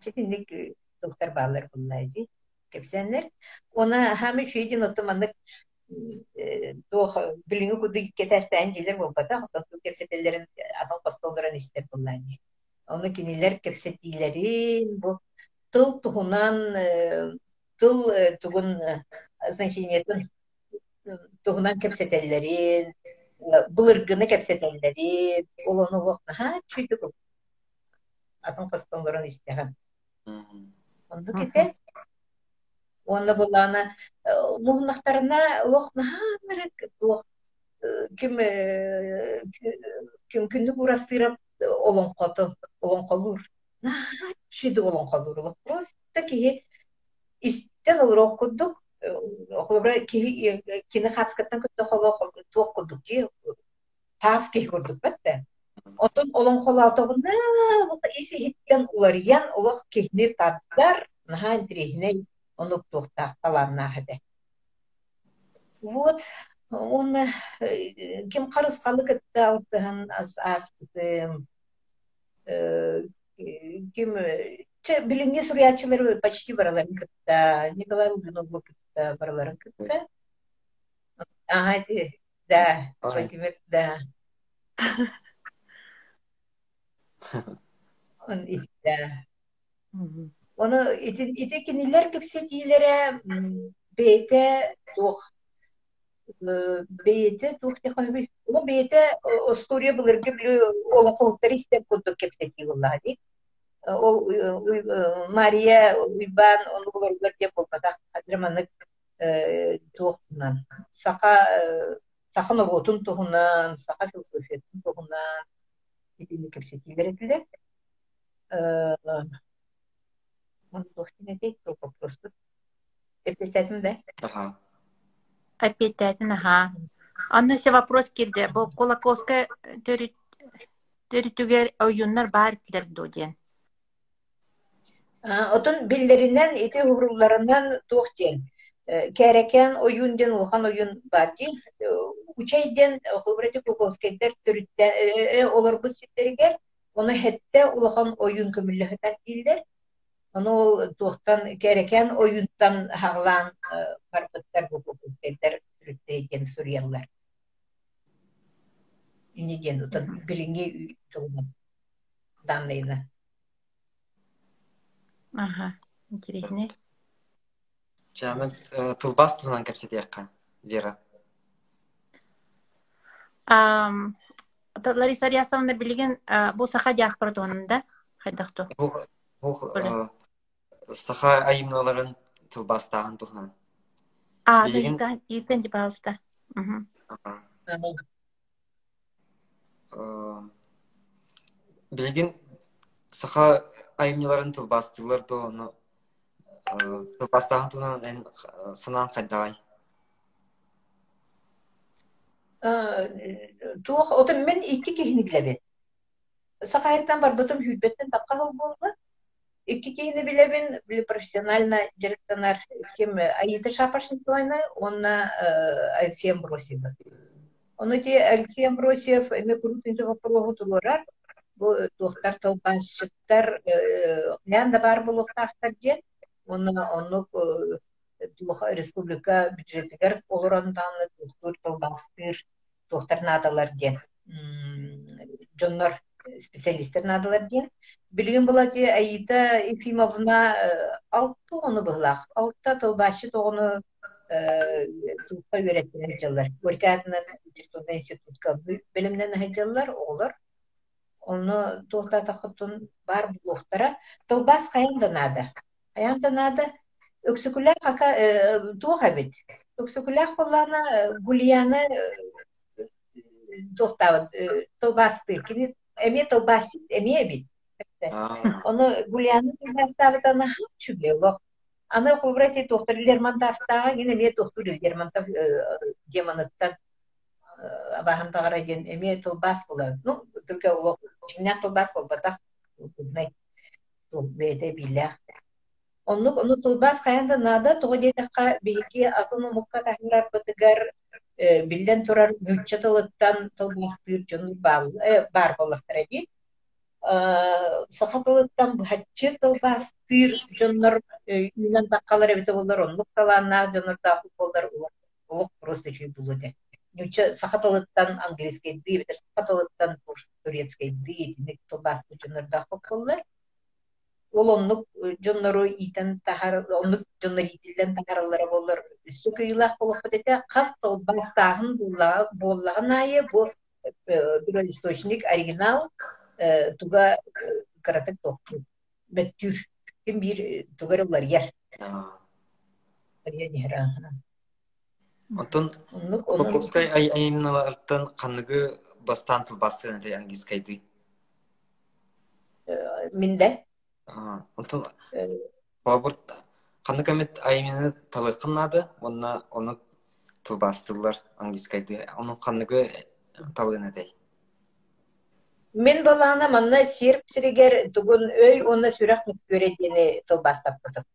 Сетинек тохтар балар буллайды. кепсеннер. Она хами истеп бу тыл туһунан тыл тугун бул атан постолдорын истеген. Онду кете. Оны буланы муһнахтарына лохнаханрык лох ким ким күнү урастырып олон кото олон колур на шиди олон колур просто ки истен олрох кудук охлобра ки кини хацкаттан көттө холо туох кудук ди таас ки курдук бетте. Отон олон холалтогунда иси хиттен уларьян олох кихни тардар наха дрихне онук тухтах таларна хаде. Вот Оны э, ким қарысқалы кітті аспытым. Э, Ким э, че билинге сурьячылар почти бараларын кітті. Николай Рубинов бұл кітті бараларын кітті. Ага, да. Владимир, да. Он ит, да. Оны ити ити кинилер кепсе тилере бейте тух бейте тух те хойби. Ол бейте история булыр гиблю ол холтер истеп кудук кепсе тилла ди. Ол Мария Уйбан он булыр деп болмада адраманык туохтунан. Сака саха ноготун тухунан, сака философиятын тухунан итини кепсе тилере тилер. Он тухтин этей только просто. Эпитетим да. Ага. Ага. Анна се вопрос килде. Бу Кулаковская төрүтүгер оюннар бар тилер доден. А, Отун биллеринен ити хуруларынан туохтен. Кәрекен ойунден ухан ойун бати. Учайден хубрети куковскайдер төрүттен олар бу ситтеригер. Оны хетте улахан ойун көмүллөһөтәк дилдер. Оны ол туохтан кәрекен ойунтан хағлан барбыттар төрүтте екен сурьяллар. Инеден утан билинге тугунан данныйна. Ага. Интересно. Чамын тылбас туһунан кепсетиякка, Вера. Ам, та Лариса Рясовна билген бу саха диаспора тонында. Бу бу Öyle. саха айымналарын тылбастаган туһунан. А, итен пожалуйста. Э, Билген саха айымныларын тылбастылар да э, туһунан эн э, сынан кайдай. Туох отун мен икки кихини билебин. Сахайртан бар бутум хүлбеттен таққа хыл болды. Икки кихини билебин, били профессионально директорнар ким Аида Шапашникова, онна Алексей Амбросьев. Оны те Алексей Амбросьев эме крутынчы вопрогу турурар. Бу туохтар тылбасчыктар лян да бар булуктахтар ден. Оны оны туох республика бюджетигер олорондан туохтар тылбастыр туохтар надалар ден. Жоннор специалисттер надалар ден. Билген була ки Аида Ефимовна алты оны булак. Алты тылбашы тоғыны туупка үйреттен жылар. Горькатынан Институтта институтка билимнен хаҗалар олар. Оны туохта тахытын бар булуктара тылбас каянда нада. Каянда нада өксүкүләр хака туха бит. Өксүкүләр буллана Гулияны туохта тылбасты. Кини эме тылбас эме бит. А, Оны Гулияны тылбаставыт аны чүге лох. Аны хубрати доктор Лермонтовтага гине ме доктор Лермонтов демонаттан абаһам тагара ден эме тылбас була. Ну, только лох чинна тылбас бол. Тул бете билlah. Оннук ону тылбас хаянда нада тогодетакка бейки атыны мукка тахмирар бытыгар билден турар мүччө тылыттан тылбастыр жон бар бар болактар ди. сахатылыттан хаччы тылбастыр жоннор үйнен баккалар эбите болдар онлук талаана жоннор да болдар улук просто чүй булуде. Нүчө сахатылыттан английский ди, битер турецкий тиник тылбасты жоннор да болдар. Ол онлук жоннору итен тахар, онлук жоннор итилден тахаралары болар. Сүкөйлах болуп бите кас тылбастагын боллагын айы бу бир источник оригинал туга каратек тоқты. Бәттүр. Кем бир тугар улар яр. Онтон Оннук Кулаковскай ай айымналардан каныгы бастан тылбастырын де английскайды. Онтон Бабырт каны камет айымны талыкынады, онна оны тылбастылар английскайды. Оның каныгы талыгына дей. Мен балана манна серп сиригер тугун өй оны сүрәк мүк көредени тылбастап кытып.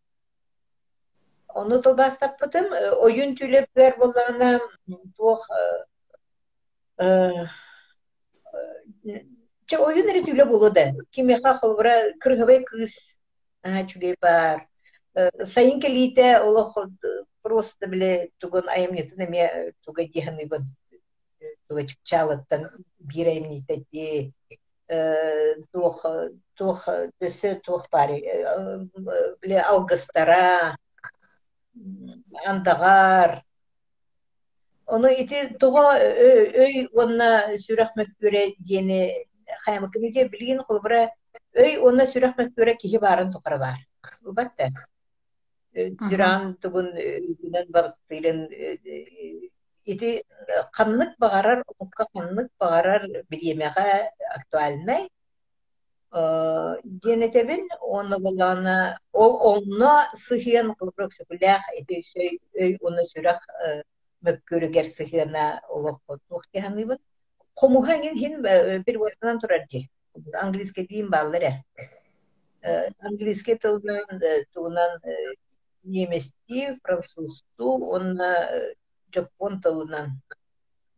Onu тылбастаппытым, ойын түлеппер боллана туох Че ойын эре түле болу да. Кимеха холбра кыргыбай кыз чугей бар. Сайын келите олох просто биле тугон айымнетін эме туга диханы бод туга чалыттан бир айымнитет туох туох төсө туох пари биле алгыстара андагар ити өй онна сүрәх мәкбүре диене хаймыкыне билген холбра өй онна сүрәх мәкбүре кихи барын тукара бар. Убатта. Сүрән тугун үнен бартылын ити каннык багарар, укка каннык багарар биемега актуальный. Денетебин оны булганы ол онна сыхын кылброк сөкүләх ити өй онна сүрәх mökkürüger sıhına olok tuhtihanıbın. Komuhangin hin bir vartanan turarcı. Angiliske diyeyim balları. Angiliske tıldan tuğunan немести, французту, он Жапон тылынан.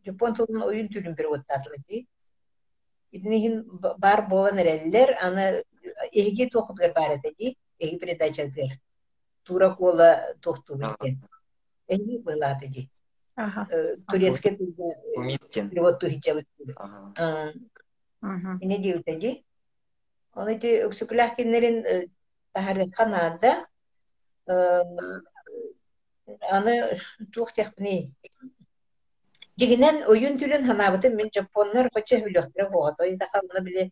Жапон тылынан türün bir ottaтлы ди. Иднихин бар болан эреллер, аны эги тохудгар бар эти, эги передачалар. Тура кола тохту бекен. Эги была ди. турецкий тілді Умиттен. перевод тухича Ага. Itu öksükülah kinlerin taharı kanada. Anı tuğ tekbini. Jiginen oyun türün hanabıtı min Japonlar koça hülöktüre hoğato. İta kalına bile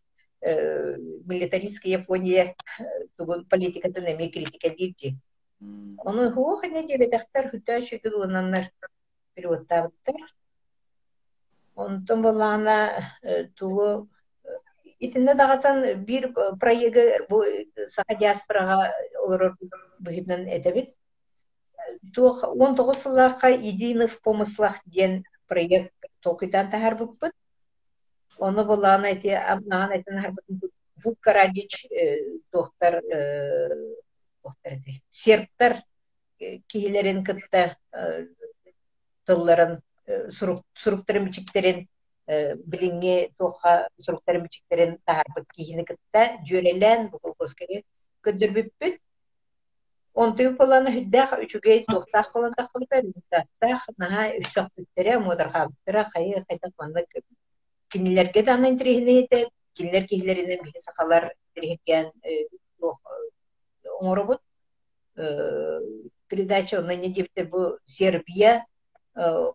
militaristka Япония тугун политикатын эми критика дейти. Переводтабыттар. Онтон болана тугу итинне дагатан бир проега бу саха диаспорага олорор быгытнан этебит. Тух 19 сыллакка единый в помыслах ден проект буппут. Оны болана эти амнан этен харбытын Вук Карадич доктор доктор эти сербтар тылларын суруктарын бичиктерин билинге тоха суруктарын бичиктерин таарбыт киһини кытта жөрелен букул коскеге көддөрбүппүт онтуй поланы хүддах үчүгей тохтах болан тахылта результаттах наха үсөкпүттере модархабыттыра хайы хайдак маннык кинилерге да анын тирихинете кинилер киһилеринен биһи сакалар тирихирген оңоробут передача онна не диптер бу Сербия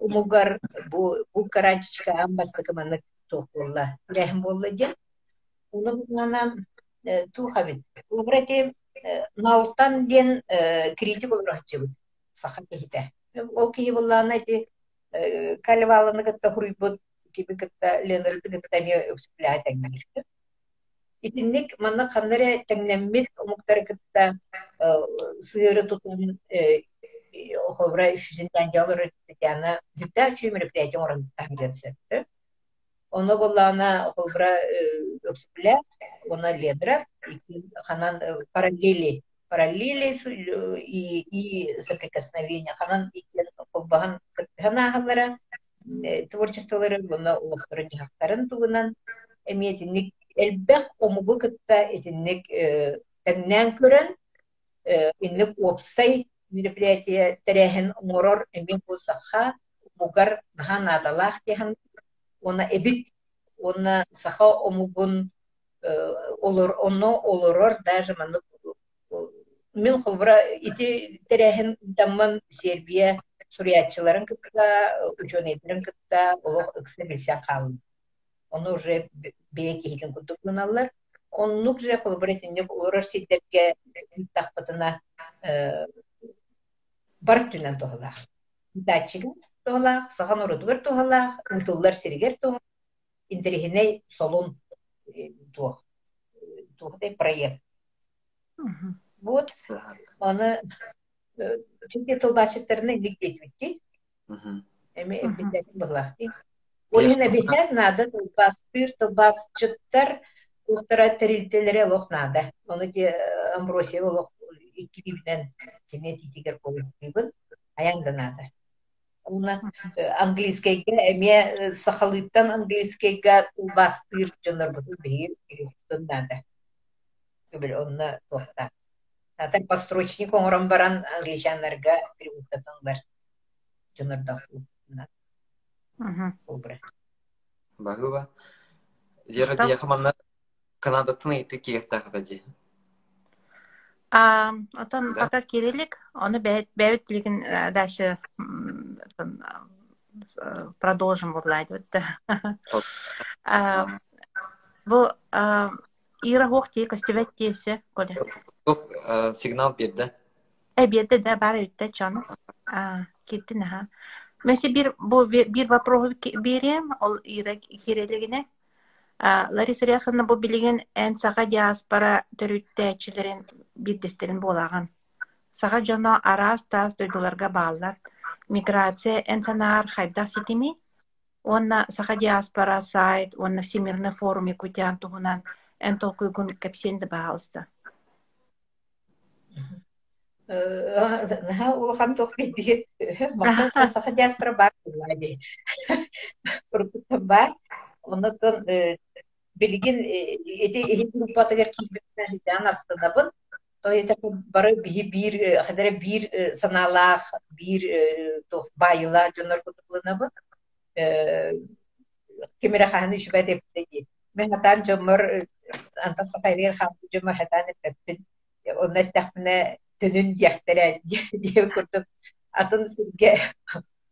умугар бу амбаста каманы тохулла рехм болла ден уны бугана тухабит убрати наутан ден критик олрахчыбыт саха кихите ол кихи буллана эти калеваланы гытта хуруйбут киби гытта ленерды гытта ме өксүплää тәңнәлер итинник манна ханнере тәңнәммит умуктар гытта тутун хобра шизинден жалыр Татьяна жүкта чүй мероприятие орын таңгенсе. Оны болана хобра өксүплә, оны ледра, ханан параллели, параллели и, и соприкосновения, ханан икен колбахан ханахалара, творчестволары, бұны улықтырын жақтарын туғынан, әметінник элбәк омугу кытта этинник тәңнән көрөн, инник опсай мероприятие тәрәһен оңорор эмин саха бугар нахан адалах техан она эбит она саха омугун олор оно олорор даже ману мен холбра ити тәрәһен тамман Сербия суриятчыларын кытта ученыйдарын кытта олох ыксы билсе калын оны уже беки хитин кутукуналар оннук же холбра тинник олорор сидерге тахпатына бар түнен тоғалақ. Датчигін тоғалақ, саған ұрыдығыр тоғалақ, ұлтылар сиригер тоғалақ, интерихиней солун тоғ. Тоғдай проект. Вот, оны çünkü tılbaşıtlarını dik etmişti. Emi ebidletin bağlaktı. Oyuna biter nada tılbastır, tılbasçıtlar Ухтара терилтелере лох нада. Оны ке Амбросия лох кине титигер полыстыбын аяңданады уна английскайга эме сахалыттан английскайга бастыр жонор буту бир туннада бир онна тохта Атар построчник оңорон баран англичаннарга переводтатаңдар жонорда булбура Багыба. Вера бияхаманна Канадатын ити киехтахта ди. А, отон Да. пока кириллик, оны э, с- э, продолжим. А, Бу а, ира костювет тесе, коля. Тух сигнал берди. Э беде да бар ütте чаны. А, кетти наха. Мәсе бир вопрос ки- берем, ол ира кирелигине. А, Лариса Рясовна бу билеген эн сага диаспора төрүттәчилерин биддестерин болаган. Сага жона арас тас дойдуларга баалар. Миграция эн санаар хайдах ситими. Онна сага диаспора сайт, онна всемирный форум якутян тугунан эн толкуйгун кепсенди баалыста. Наха улахан тох бидигит саха диаспора бар булади. Уркутта бар. Онотон билигин эти эти группатыгар кийбиттен хитан астынабын. То это бары бир хадара бир саналах бир тох байла жонор кутулунабын. Кемера ханы шүбәт эптеди. Мен атан жомор антан сахайрер хан жомор хатан дияхтара дие курдук. Атын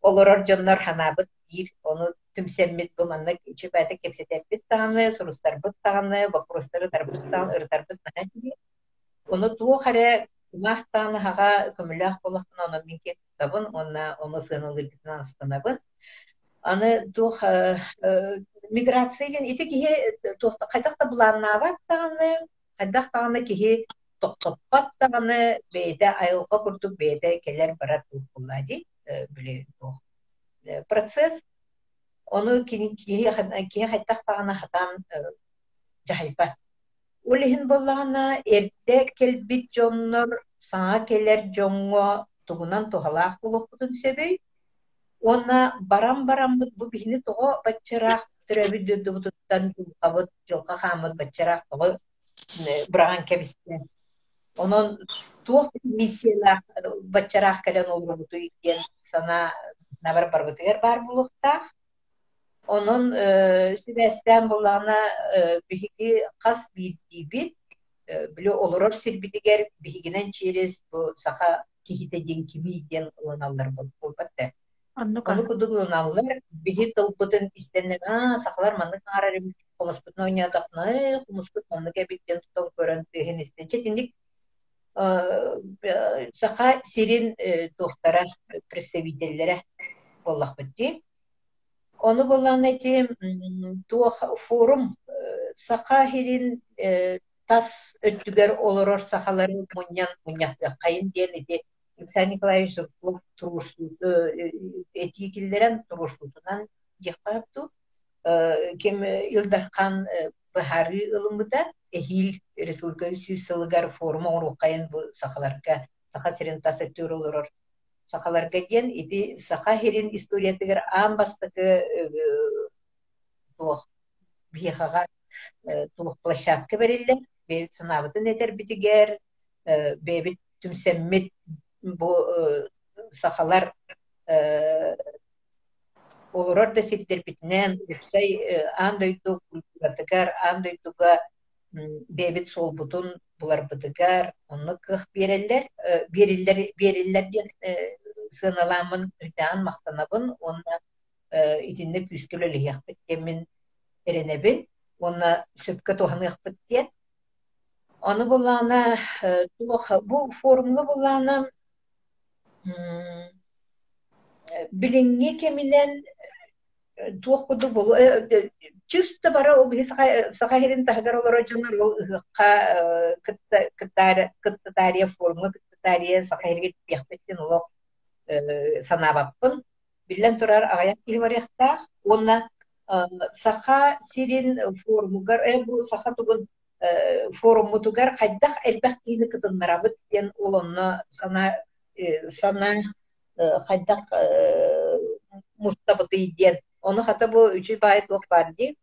олорор ханабыт бир оны түмсеммит бу таганы, вопростары. Оны туо харе махтан хага көмүлах болахтан оны минке табын, онна оны сыналыргытынан станабын. Аны тух миграциялен ити кихе кайдакта буланнабат таганы, кайдактаганы кихе тоқтоппат таганы бейте айылга курдук бейте келер барат буллади биле процесс оны кини кихе кихе хатан Улиһин боллаҕына эрдэ келбит дьоннор саҥа келер дьоҥҥо тугунан туһалаах булохпутун сөбөй Онна барам барам бу бихини того баччараах төрөбү дөдүбутуттан абыт жылка. Онон туох миссиялаах баччараах сана набар. Онон сибэстэн буллана биһиги хас биибит биле олорор сирбитигер биһигинен через бу саха кихите ден кими ден ылыналлар болбатта. Онну Onu kudugulanlar bihi tılpıtın isteneme saklar manlık ararım kumusputun oynayadakna kumusput manlık ebitten tutan görüntühün istençe dindik саха сирин тохтара представительлere боллах битти. Onu болан эти туох форум саха хирин тас өттүгер олорор сахалары муньян муньяхта кайын диен эти Александр Николаевич Жирков турушсуду этикиллерен турушсудунан жакапту кем Илдархан Бахари ылымыта эхил республика сүйсылыгар форум орукайын бу сахаларга саха сирен тасеттөр олорор сахаларга ден ити саха херин историятыгар ан бастыкы туох бияхага туох площадка бериллер бебит сынабытын этер битигер бебит түмсеммит бу сахалар олорор да сирдербитинен үпсай андойду культуратыгар андойдуга бебит солбутун буларбытыгар онны кых береллер бериллер бериллер ден сыналамын. Үтән мактанабын онна итинне күскөлө лияхпыт кемин эренебин онна сөпкө туханыхпыт ден Оны булана бу форумга булана билинги кеминен туох куду болу чисто бара ол бихи сахахирин тахагар олоро жонор ол ыхыкка кыттатария форумга кыттатария сахахирге бияхпеттен олох санабаппын. Биллен турар агаяк киһибарыахтаах уонна саха сирин форумугар э бу саха тугун форумутугар хайдах элбэх кини кытыннарабыт диэн улонно сана сана хайдах мустабыты диэн Оны хата бу үчү бай туох бар ди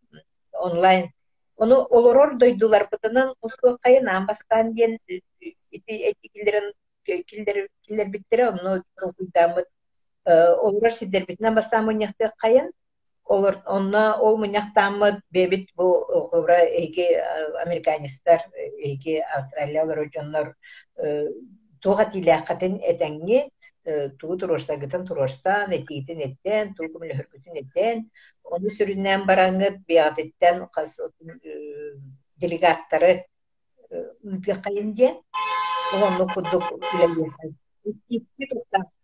онлайн. Оны олорор дойдулар бытынан устук кайын амбастан диен ити эти килдерин килдер килдер биттере оны куйдамыт. Олорор сидер битнен бастан муньяхты кайын олор онна ол муньяхтамыт бебит бу хобра эйге американистар эйге австралиялар жоннор туга тилякатын этеңни туу туруштагытын туруштан этиитин эттен туу күмүлөһөргүтүн эттен ону сүрүннен бараңыт биатыттан кас делегаттары ыйга кайын диэн ону кудук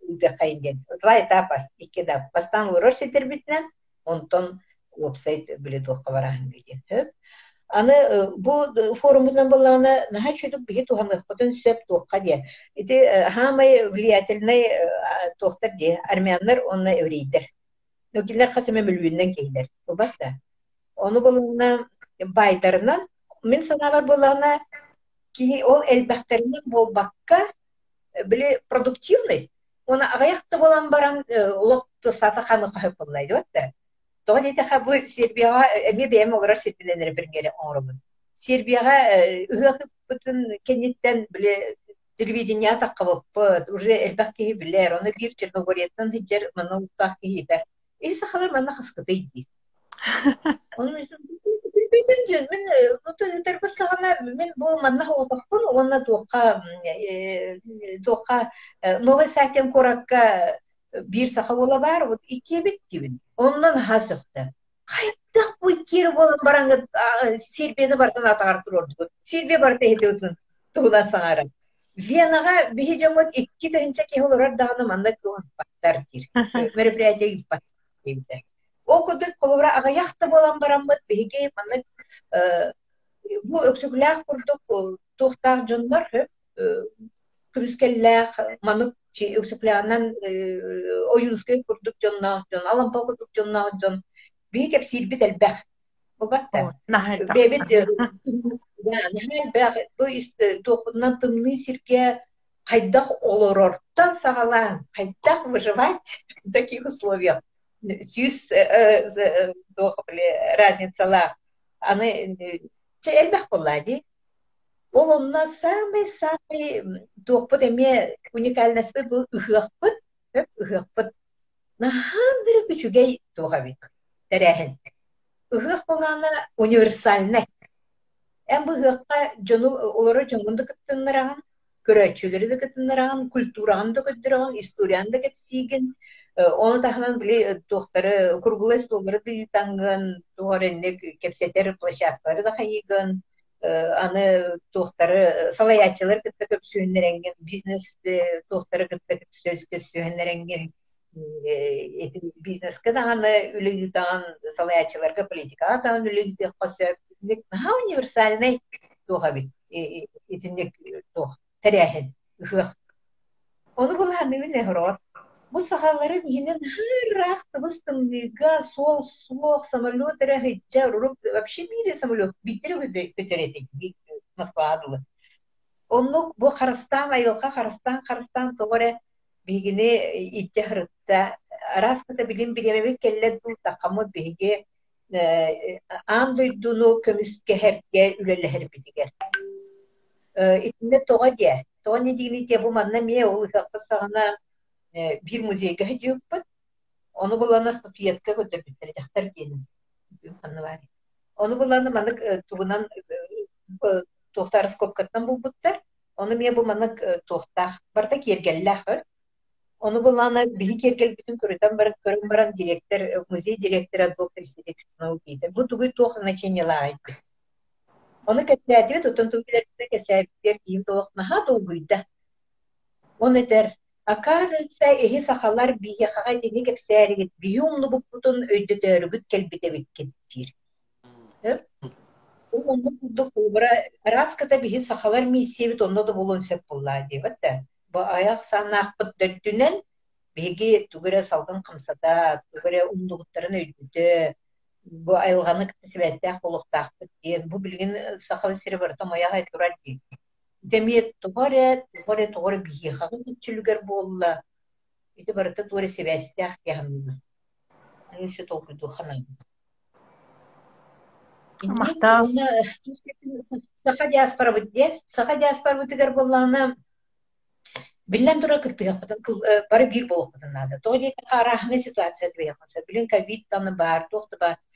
ыйга кайын диэн два этапа икки этап. Бастан урор сетербитинен онтон вебсайт аны бу форумунан баллана наха чөйдүк биһи туханныхпытын сөп туокка дия ити хамай влиятельный туохтар дия армяннар онна еврейдер нөкилер касыма мүлүүннен кейдер убатта ону балана байтарынан мен санабар балана ки ол элбахтеринен болбакка биле продуктивность оны агаяқта болан баран улоқты сата хамы кахып боллайды батта Тоҕо диэтэ хабы Сербияга эми бэм олорар сетпиленер бириңере оңоробун. Сербияга ыһыахыппытын кенниттен биле телевидение таккабыппыт, уже элбак киһи билер, оны бир Черногорияттан хиджер мана уттаах киһитер. Эли сахалар мана хаскыты идди. Мен утыр баслагана мен манна новый сайтен коракка бир саха бола бар, вот икки бит тибин. Оннан ха сөкті. Қайттақ бұй кері болын бараңы Сербияны бартын атағар тұрорды. Сербия барты хеті өтін туғына саңары. Венаға бихи жамыт икки тәхінчә ке манда көңін паттар тир. Мероприятие. Ол күдік қолыбыра аға яқты болан bu öksüklük kurduk tuhtaq jonlar kürüskellek manık чи өксүклээнэн ойунскай курдук жонна жон алампа курдук жонна жон бии кеп сирбит элбэх Бубатта. Бебит бэх бу ист токуннан тымны сирке кайдах олорортан сагалан кайдах выживать в таких условиях. Сюз разницалар аны элбэх боллади ол онна самый самый туохпут эме уникальность был ыхыахпыт ыхыахпыт нахандыры күчүгей туохабит тәрәһен. Ыхыах болана универсальный эм бу ыхыахка жону олоро жоңунду кыттыннараган көрөчүлөрү да кыттыннараган культураны да көттүраган историяны да кепсиген оны тахынан били туохтары туоренник кепсетер да аны туохтары салаячылар кытта көп сүйөннеренген бизнес туохтары кытта сөзгө сүйөннеренген бизнеске даганы үлүгүтаган салаячыларга политикага даган үлүгүтэ косөп наха универсальный туха бит итинник тух теряхен ыхых onu буланы бине хорор bu sahaların yine her тыбыстымныга сол суох самолет рахитча руруп вообще мире самолет биттер көтерети Москва адылы. Оннук бу Харастан айылка Харастан Харастан тогоре бигини итте хырытта раската билим биремеби келле ду такамы биге ан дойдуну көмүскө херге үлеле битигер. Итинде тога де. Тога не дигини те бу манна ме ол хакпасагана бир музейге хедиюппут onu bulana statuetka götürüptür jahtar diyelim anı var onu bulana maнык тугунан туохтар скопкаттан булбуттар. Onu мие бу манык туохтах барда кергеллах onu булана биһи кергел бүтүн көрөтөн баран көрөн баран директор музей директору доктор Селексинов дейді бу тугуй туох значение лаайт onu кэсээдибит утун тугилерде кэсээбиттер кийим туохнаха тугуйда. Он этер Оказывается, эһи сахалар биһиэхаҕа итини кэпсээригит биһи умну буппутун өйдөтөөрүгүт келбитебик кеттиир. Онно курдук булбара раската биһи сахалар миссиебит онно да болон сөп буллаа диэбат да. Бу аяк санаахпыт дөттүнен биһиги тугура салгын кымсата, тугура умдугуттарын өйдүтө, бу айылганы себестах болуктаахпыт диэн бу билген сахабы сире бар томаяга айтурар ди демиет тугоре тугоре тугоре бихихагы бүтчүлүгер болла ити барыта тугоре себестах яханна Нүйші толкуйду хана. Мактал. Саха диаспора бүтте, саха диаспора бүтігер болланы Билен тура кыртыга бары бир болуп надо. То ли карахны ситуация двигаться. Билен ковид таны бар, тохты бар.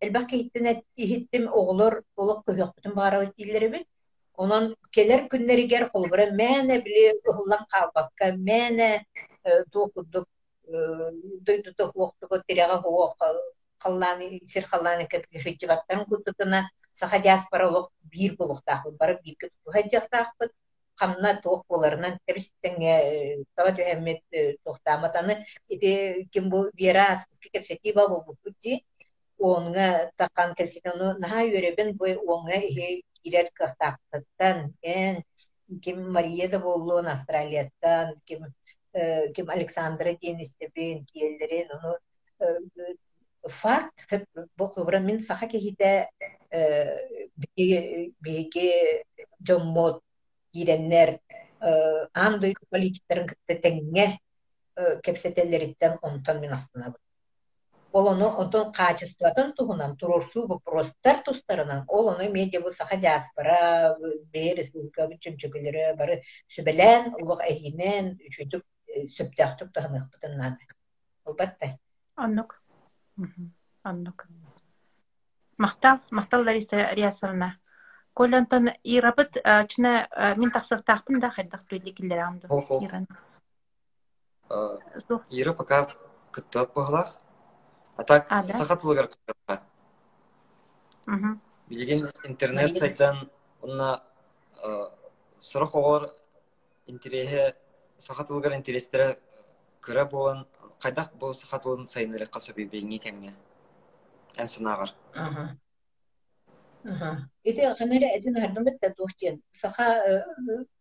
эди элбах кейттен иһиттим оғлор олық көһөкпүтүн баарабыт дииллери бит. Онон келер күннеригер холбура мәне били ыһыллан калбакка, мәне туокудук дойдутук уоктуго тиряга хуок қалланы сир қалланы кэтгихичибаттарын кутутына саха диаспоралык бир болуктаахпыт бары бир кытухаджактаахпыт хамна туох боларынан кебистеңе таба түһэммит тохтааматаны ити ким бу вера аспыкки кепсетиба болбуппути оонга таккан кепсетину наха үөребин бу оонга ихи кирер кахтаахтаттан эн ким мария да боллуун австралияттан ким ким александра диэн истебин киэллерин ону факт бу кыбра мин саха кехите биге жоммот киреннер андой политиктерин кытта теңге кепсетеллериттен онтон мен астына ол оны онтон качествотон туһунан турурсуу вопростар тустарынан ол оны медиа бу саха диаспора бээ республика чүмчүгүлөрө бары сүбелен улук эхинен үчүтүк сөптөхтүк тахыныхпытын нады албатта Аннук. Аннук. Мактал, мактал Лариса Риясовна. Колянтон ирабыт чына мин тахсыртахпын да хайдах түлли киллер амду. Ох, ох. Иран. Э, Зух. Ира пока кыттап быһылах. А так А, да? булгар кыттапка. Мгм. Билеген интернет сайттан онна сорок олар интересе сахат булгар интерестере кыра болан кайдак бу сахат болан сайныры каса бебеңи кемге. Эн сынагар. Ага. Ага. Ити ханары эдин хардымыт да тухтен. Саха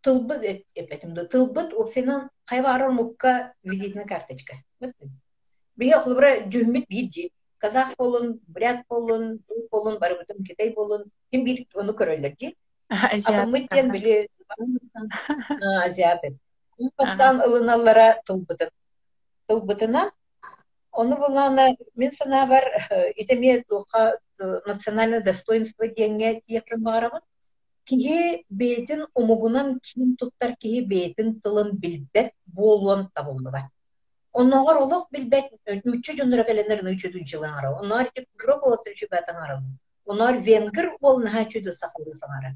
тылбыт эпетимде. Тылбыт ол сенен кайбарар мукка визитная карточка. Бия хулбра жүммит бидди. Казах болун, бурят болун, тур болун, бары бүтүн китай болун. Ким бир onu көрөлөр ди. Атомыттен били азиаты. Пастан ылыналлара тылбытын. Тылбытына Оны булана мен сана бар итеме туха национальное достоинство деңге тиекен барабын. Киһи бейтин умугунан ким туттар киһи бейтин тылын билбет болуан табылдыба. Онногор олох билбет үчү дүнчүлөн ара. Онар тип гробо өтүчү батан ара. Онар венгер бол наха чүдү сахалы саңара.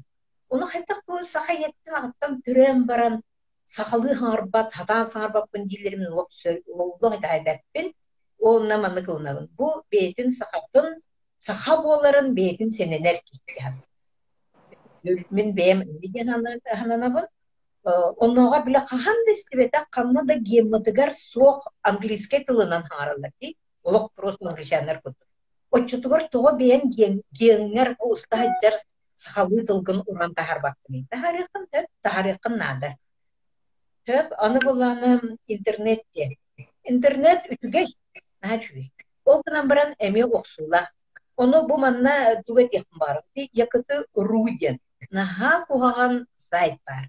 Оны хайтак бу саха еттин аттан түрен баран сахалы харбат хатан сарбат дилерим лок сөр оллох дайбеппин онна маны кылнабын. Бу бетин сахатын саха боларын бетин сененер киттен. Мен бем. Оннога биле кахан дестибета канна да гемматыгар сох английский тылынан харалар ди. Олох просто англичандар кут. Оччутугар того бен генгер уста хаттар сахалы тылгын уран тахарбакты. Тахарыкын төп тахарыкын нада. Төп аны буланы интернетте. Интернет үтүгей начуи. Ол гынан баран эме оксула. Оно бу манна тугет якын бар. Ти якыты руден. Наха кугаган сайт бар.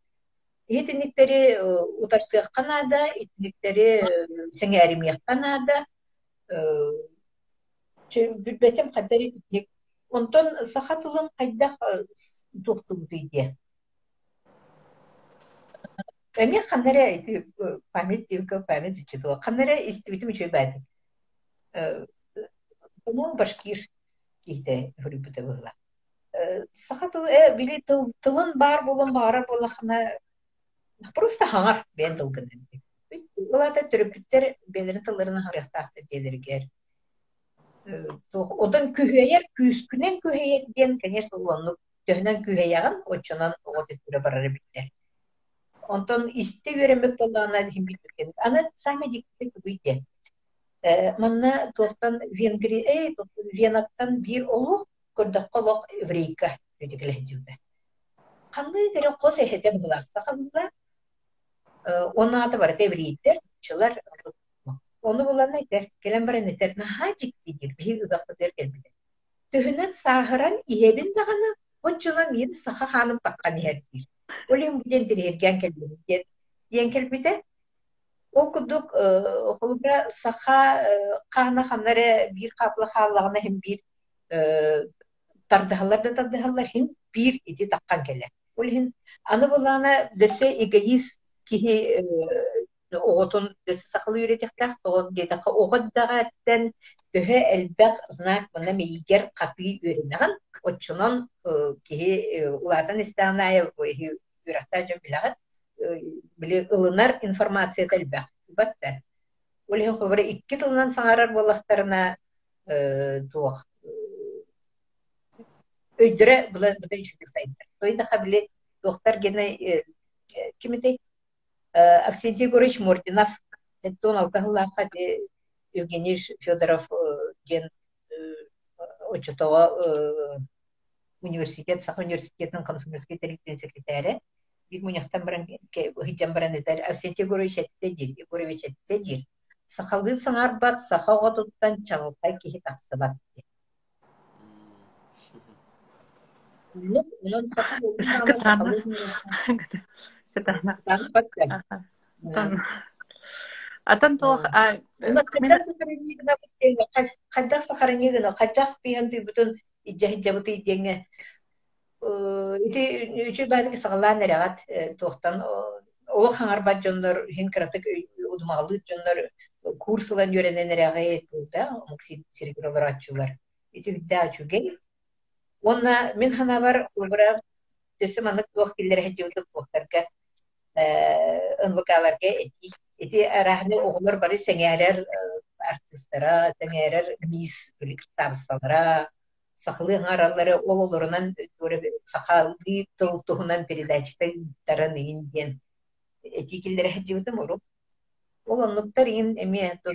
беспет. Хитинниктери утарсык канада, хитинниктери сеңәрим канада. Бүтбетем каддари хитинник. Онтон саха тылын кайда туохту бүйде. Эми ханнара эти память девка память учитывала. Ханнара истибитим учу бәді. Bunu башкир кихте хүрүбүтэ быгла. Сахатыл э били тылын бар болон бара болахна просто хаңар бен тылгын. Улата төрөпүттер белерин тылларын харыктаакты делергер. Одан күһөйер, күскүнен күһөйер ден, конечно, уланны төһнен күһөйяган, очонан ого төтүрө барар биттер. Онтон исте веремек боллана дим биткен. Аны сами дикте күбүйде. Манна тохтан Венгри, эй, Венаттан бир олух көрдөх колок еврейка үдегеле дилде. Кандай бере кос эхете булар, сахабылар. Оны аты бар еврейтер, чылар Оны булан айтер, келен бар нетер, наха жикти дир, би ыдакты дер келбиде. Сахаран дагана, саха ханым таккан биден дирерген келбиде. Келбиде, ол кудук холубра саха кана ханнаре бир каплы бир да бир таккан келе. Ол аны булана десе эгоист кихи оғотун дөсі сақылы үйретектақ, тоғын дедақы оғыддаға әттен төһө әлбәқ знак мына мейгер қаты үйренеген, отчунан кихи улардан истағанайы үйрақта жөн білағыт, біле ылынар информация әлбәқ. Батта. Олеген құлбары икки тылынан саңарар болақтарына туақ өйдірі бұлар бұдан үшінді сайдар. Тойдақа біле доқтар гене кемедей Аксентий Егорович Мординов, Тон Алкахлаха, Евгений Федоров, ген Очетова университет, Сах университетінің комсомольский директен секретарі. Бик этер әтте әтте. Сахалды сыңар бат, сахауға чаңылтай тақсы бат. Атын туох Хаддах сахарынегіна, хаддах пиянды бүтін иджа-хиджабыты идеңе. Ити үчі бәдігі сағалан әрәғат туақтан. Ол хаңар бат жонлар, хин кратык удумағалы жонлар курсылан. Ити үдді ачугей. Онна мен хана бар, олбыра төсі манық туақ келдері хәджеуді туақтарға ынвыкаларга эти эти рахны оғлар бары сеңәрер артисттара сеңәрер мис табысалара сахлы гаралары ол олорунан сахалды тыл тухунан передачта таран инден эти килдер хаҗибытым ору ол оннуктар ин эме то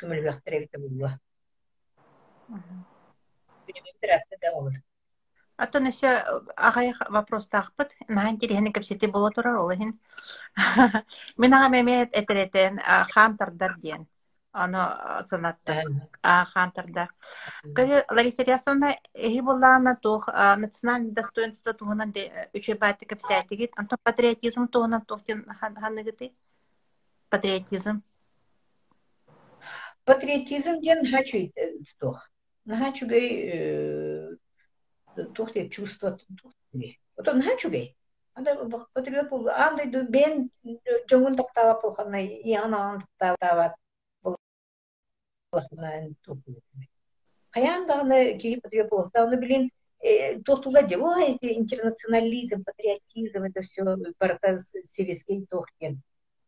күмүл бактыр бите булла Атын эсэ агай вопрос тахпыт. Нахан тирихини кепсети бола турар ол хин. Мен ага мемет этеретен хам тардар диен. Аны санатта. Хам тардар. Кыры Лариса Рясовна эхи боллана тух национальный достоинство тугунан де үче баты кепсетигит. Антон патриотизм тугунан тухтен ханныгыты. Патриотизм. Патриотизм ден хачу тух. Нахачугай тухте чувство тухте. Вот он хачугей. Анда патриот бул андай бен жоңун тактаба булганда яна тактаба булганда тухте. Каяндагы ки патриот болса, аны билин тохтула же, ой, интернационализм, патриотизм, это все барата советский тохтен.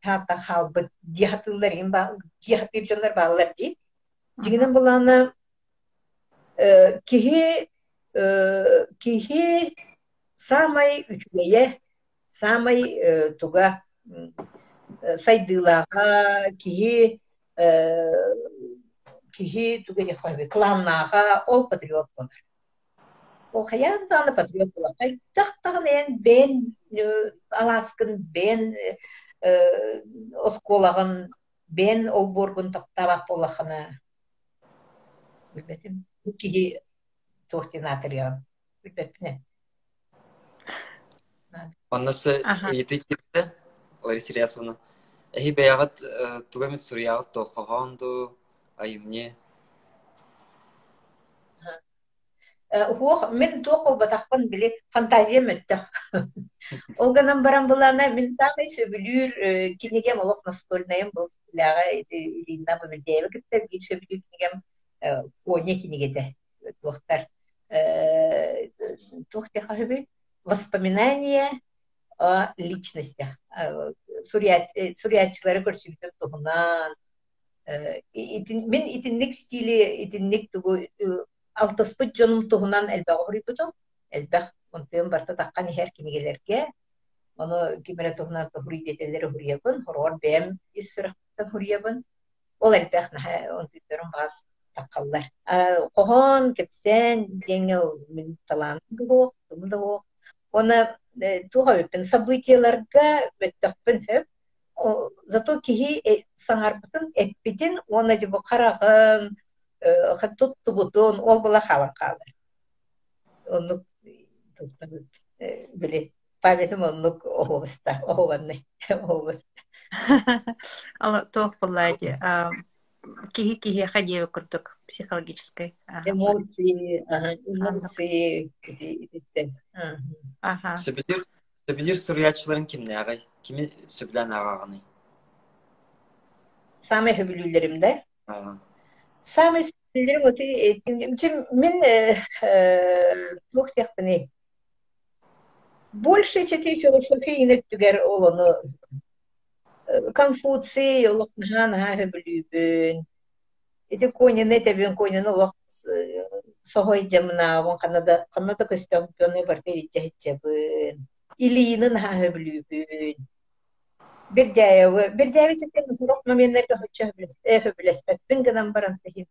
Хата халбы дихатылар, им ба, дихатыр жонлар балар ди. Жигинен буланы кихи кихи самай үчүгeye самай туга сайдылага кихи кихи туга кланнага ол патриот болар. Ол хаяндааны патриот болар. Кайдактагын эн бен аласкын бен осколагын бен ол борбун токтабак болахына билбетим кихи туохтинаатырыгам билбеппине Оннысы эйти кирде Лариса Рясовна. Эхи бэягат тугамит сурьягат тохохонду айымне. Хуох, мен туох болбатахпын били фантазия мөттөх. Ол ганан баран булана мен самый сөбүлүр кинегем олох настольнаем бол ляга илина бөбөлдееве киттер бир сөбүлүр кинегем коне кинегете туохтар. Хахыби воспоминания о личностях. Сурьятчылары көрсүктүк тугунан. Мен итинник стили, итинник тугу алтыспыт дьонум туһунан элбэх урийбутум элбэх онтуйум барта таккан иһэр кинигелерге ону кимере туһунан хуруй детелери хуруйабын хороор бэм ис сырахтан хуруйабын ол элбэх наха онтуйдорун баас таккаллар кохон кепсен деңел мин талан дугуох тум оны туга өппин событияларга өттөхпүн хөп зато киһи саңарбытын эппитин оны дибу карагын туттубутун ол була халар калыр оннук биле. Памятым оннук оһубуста оһубанны оһубус ала тоох буллайди киһи киһи хадиева курдук психологической. Эмоции эмоции сөбүлүр сөбүлүр сурьячыларын кимне агай кими сөбүлән агаганы самый хөбүлүлеримде Самый сильный вот чем мен тух техпни. Больше чети философии не түгер олону Конфуций олох нахан ха хөбүлүбүн. Эти кони не тебен кони ну лох сохой жамна вон канада канада көстөм пёны бар териче хичебин. Илинин ха хөбүлүбүн. Бердяева, Бердяева чектен урок моменттерге хоча хөбүлеспет. Бин гынан баран тахин.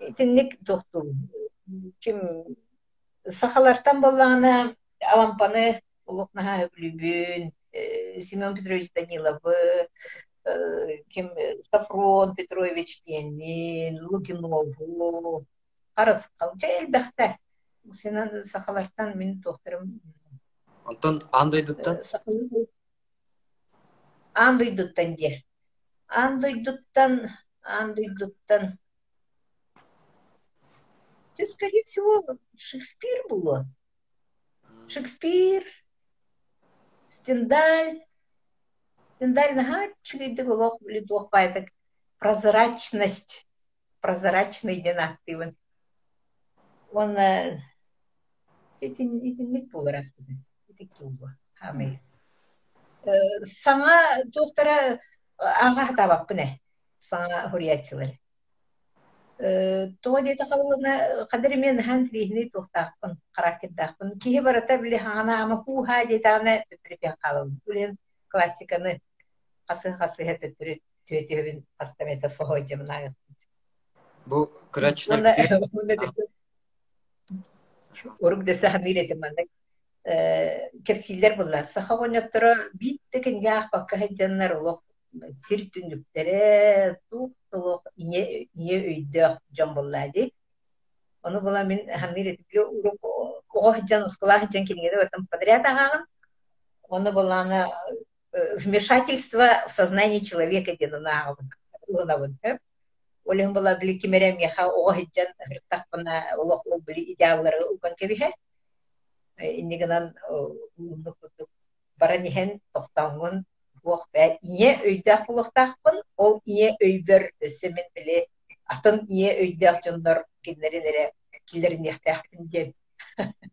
Итинник тохту. Ким сахалартан боллана алампаны улукнаха хөбүлүбүн. Семен Петрович Даниловы, ким Сафрон Петрович Кенин, Лукинову, Карас Калча элбәхтә. Сенен сахалартан мин тохтырым. Антон андай дуттан? Андойдуттан де. Андойдуттан, Андойдуттан. Это, скорее всего, Шекспир было. Шекспир, Стендаль. Стендаль нага чугейді голох білі так прозрачность, прозрачный динактивын. Он, не было рассказать. Это кюба. Хамы. саңа туохтара ага хатабаппыне саңа хуриятчылар тоҕо диэте халылына кадыр мен хан трихни туохтаахпын характердаахпын киһи барата били хана ама кууха диэтаана төттүрүпиан калым үлен классиканы хасы хасыһа төттүрү түөтүөбүн астамета сохой жамнаагы бу кырачтар урук десе хамилетим мандак кепсиллер булла сахавоньоттора биттеген яах бакка хаджаннар олох сир толох ие ие өйдөх жон буллади ону була мен хамнир этипле урок ого хаджан ускула хаджан келгеде бартам подряд агагын ону булана вмешательство в сознание человека денунагын лынабын олен була били кимерем яха ого хаджан хыртахпына олох ол били идеаллары уган кебиhe иннигынан баран иһэн тохтоҥҥун буох бэ ие өйдөөх булуохтаахпын ол ие өйбөр өссөмин били атын ие өйдөөх дьоннор киннерин эре киллерин яхтаахпын диэн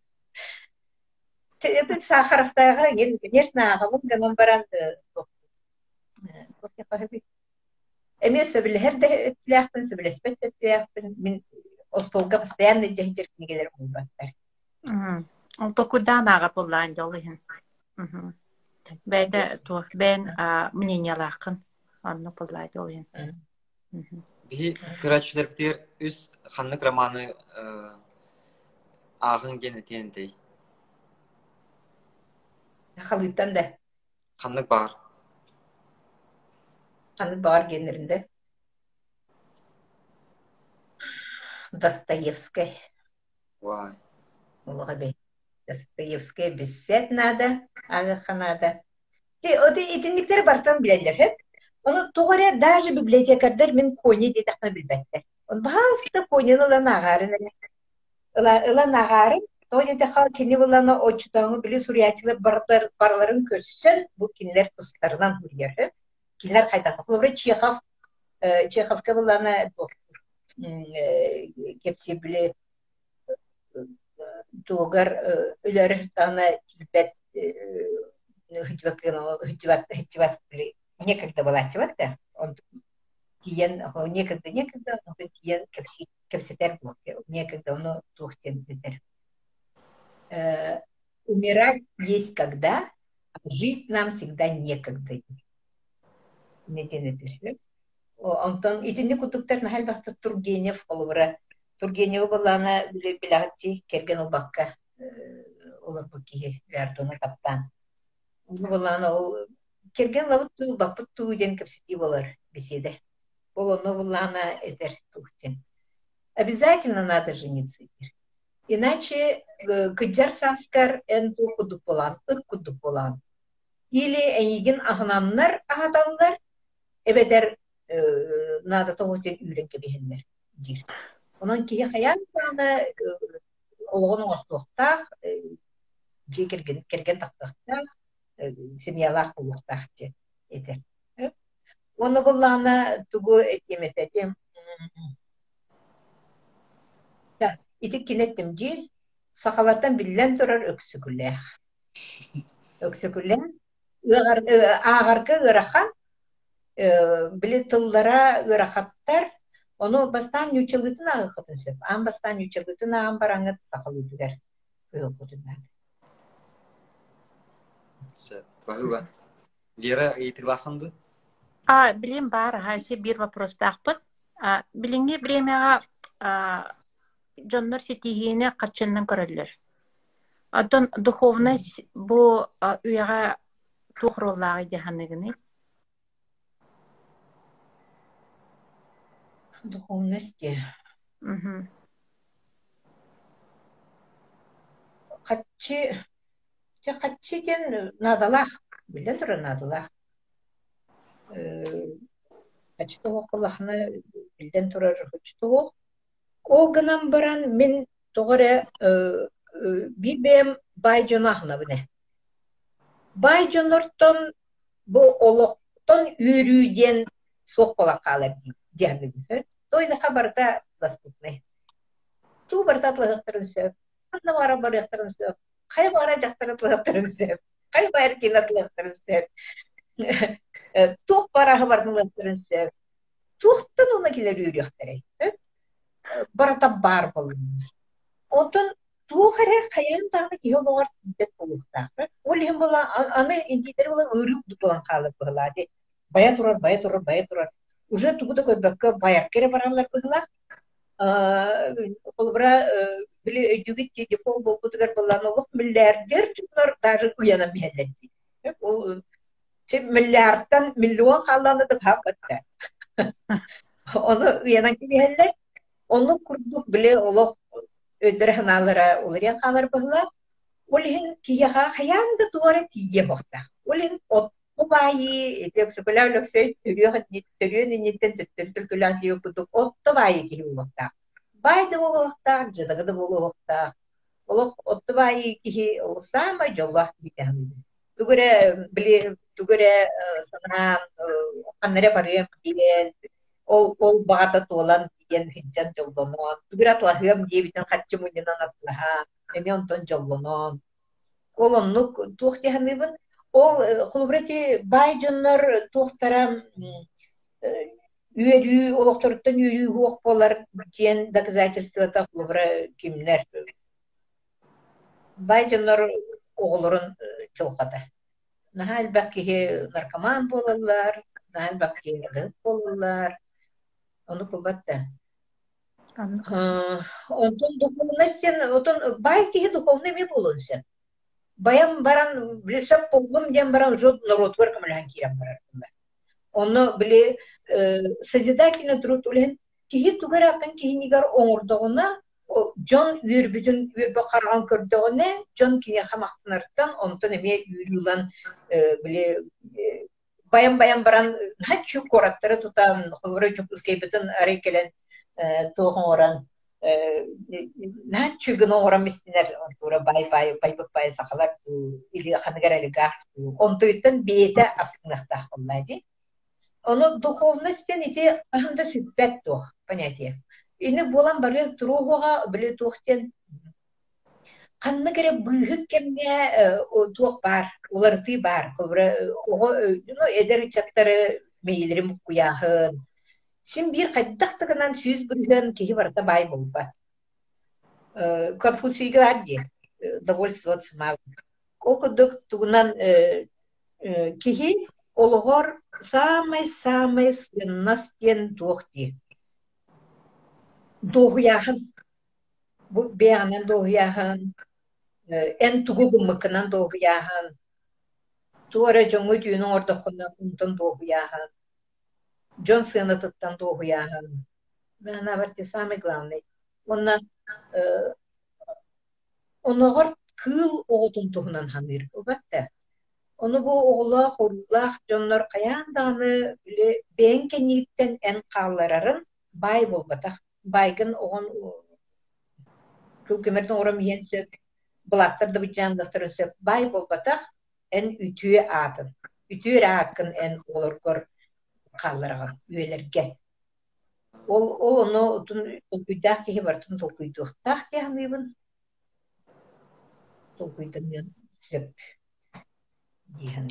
это сахаровтайга ген конечно агамын ганан баран эме сөбүлэхэр да өттүлээхпин сөбүлэспет өттүлээхпин мин остолга постоянно жахитер книгелер булбаттар Ол токудан ага буллаан жолыһын. Бәдә тух бен мнениялакын. Анны буллай жолыһын. Би кырачылар битер үз ханнык романы агын гене тендей. Халыттан да. Ханнык бар. Ханнык бар генеринде. Достоевская. Вай. Улуга бей. Достоевская бессет надо, агаха надо. Оти итинниктер бартан билерлер хеп. Onu тугара даже библиотекардар мен кони де тахна билбеттер. Он басты конины лан агарин эле. ыла ыла нагарын той де хал кини булана очтоңу били сурьячылар барлар барларын көссөн бу кинилер тустарынан хүргер кинилер кайта хлобре чехов э, чеховка булана кепси били тугар үлөр тана тилбет хитвак хитвак хитвак били некогда была чевак да он тиен некогда некогда тиен кепси кепсетер блок некогда он тухтен битер э, умирать есть когда, а жить нам всегда некогда. Онтон итинне кутуктар нахал бахта Тургенев олура. Тургенев балана билагати керген убакка олар буки гардона каптан. Балана ол керген лабыт ту бапыт ту ден кепсити болар беседе. Оно балана этер. Обязательно надо жениться. Иначе кыджар саскар эн ту кудук болан. Или эйген ахнаннар ахаталлар, эбетер нада тоғытен үйрен кебехенлер дир. Онан кие хаян тана олғын оңостуқтақ, же керген керген тақтақтақ, семьялах болуқтақ те етер. Оны бұллана тугу этемететем. Итик кинеттим ди, сахалардан биллен турар өксүгүлэх. Өксүгүлэн ағарғы ырахан били тыллара ырахаттар onu бастан нючылытын ағы қытын сөп. Ан бастан нючылытын ағын бараңы сақылыдыгар. Өкудundan. Бахыба. Гера итилахынды? А, билим бар, хаши бир вопрос тахпыт. А, билинге бремяга дьоннор ситиһиине каччаннан көрөллөр Отон духовность бу уяга тухроллагы жаһаныгыны духовность Мгм. каччы же каччы ген надалах биле тура надалах каччы тоғақ билден турар каччы тоғақ Ол гынан баран мен тоғыра бир бем бай жонахна бине. Бай жонортон бу олоқтон үрүүден соқ бола қалар дияды. Тойда хабарда доступный. Ту барда атлығықтырын сөп. Анна бара барықтырын сөп. Қай бара жақтыр атлығықтырын сөп. Қай байыр кен атлығықтырын сөп. Туқ бара хабардың атлығықтырын сөп. Туқтан оны келер үйректірей барата бар болу. Онтон туухаре хаян тагы киолор бет болуктар. Ол хем бола аны индитер бола өрүк дутулан калып была де. Бая турар, бая турар, бая турар. Уже тугуда көбөккө баяк кере баралар была. Колбра биле жүгит те дефол болду дигер боллан олук миллиардер чунар даже уяна. Ол че миллиардтан миллион калланы деп хакатта. Оны уянан oluryan kalır bıhla. Olhin kiyaha hayan da duvara tiye bokta. Olhin o bayi tekse da olokta, jadaga da olokta. Olok o da bayi ki olsa ama jollah ki tahmin. Tugure bile tugure sana kanere barıyorum diyen ол ол багата толан диен хиджан жоллонон тугуратлахыам диэбитен хатчы муньянан атлаха эми онтон жоллонон ол оннук туох ол хулубрети бай дьоннор туохтара үөрүү олохторуттан үөрүү хуох болар диэн доказательствата хулубра кимнер бай дьоннор оҕолорун жылката наха элбак киһи наркоман болалар наха элбак киһи болалар onu кылбатта онтон духовностен отон бай киһи духовный ми болун сен баян баран билсеп болдум ден баран жод народ варкам лан кирам барар оны биле созидательный труд улен киһи тугар акын киһи нигар оңордогуна жон үрбүтүн үрбө карган көрдөгүнө жон кине хамактанартан онтон эме үрүлан биле баян баян баран хачу кораттары тутам холбора жупускай бутун ари келен туган оран наан чүгін оңырам истинер тура бай бай бай бай сахалар или ханыгар олигарх онтуйттан бейте астыңнахтах боллади Оно духовностен ити ахында сүппәт тух понятие. Ини болан бары туруғуға біле тухтен канны кере быыһык кемге туох бар, уларты бар. Колбра ого ну эдер чаттары мейлерим куяһын. Син бир кайдактыгынан сүз бүргөн кихи барта бай болба. Конфуцийге арди довольствоваться мал. Ол кудук тугунан кихи олгор самый-самый сыннастен тухти. Дохуяһын. Бу беянын дохуяһын. Эн тугугумыкынан дохуяһын. Туара жоңу дүйүнүн ордохуна унтун дохуяһын. Джон сынытыттан дохуяһын. Мәна барти самый главный. Онна оногор кыл оғутун тухунан ханыр. Убатта. Onu bu oğula horullah jonlar qayandaаны биле бен кениттен эн қалларарын бай болбатах. Байгын оғын күлкемерден орам ен сөп быластырды бычаңдықтыры сөп бай болбатах эн үтүе атын. Үтүе раакын эн олоргор қалларға, үелерге. Ол ол оны тун токуйдах кеһи бартын токуйдухтах кеһныбын. Токуйдын сөп.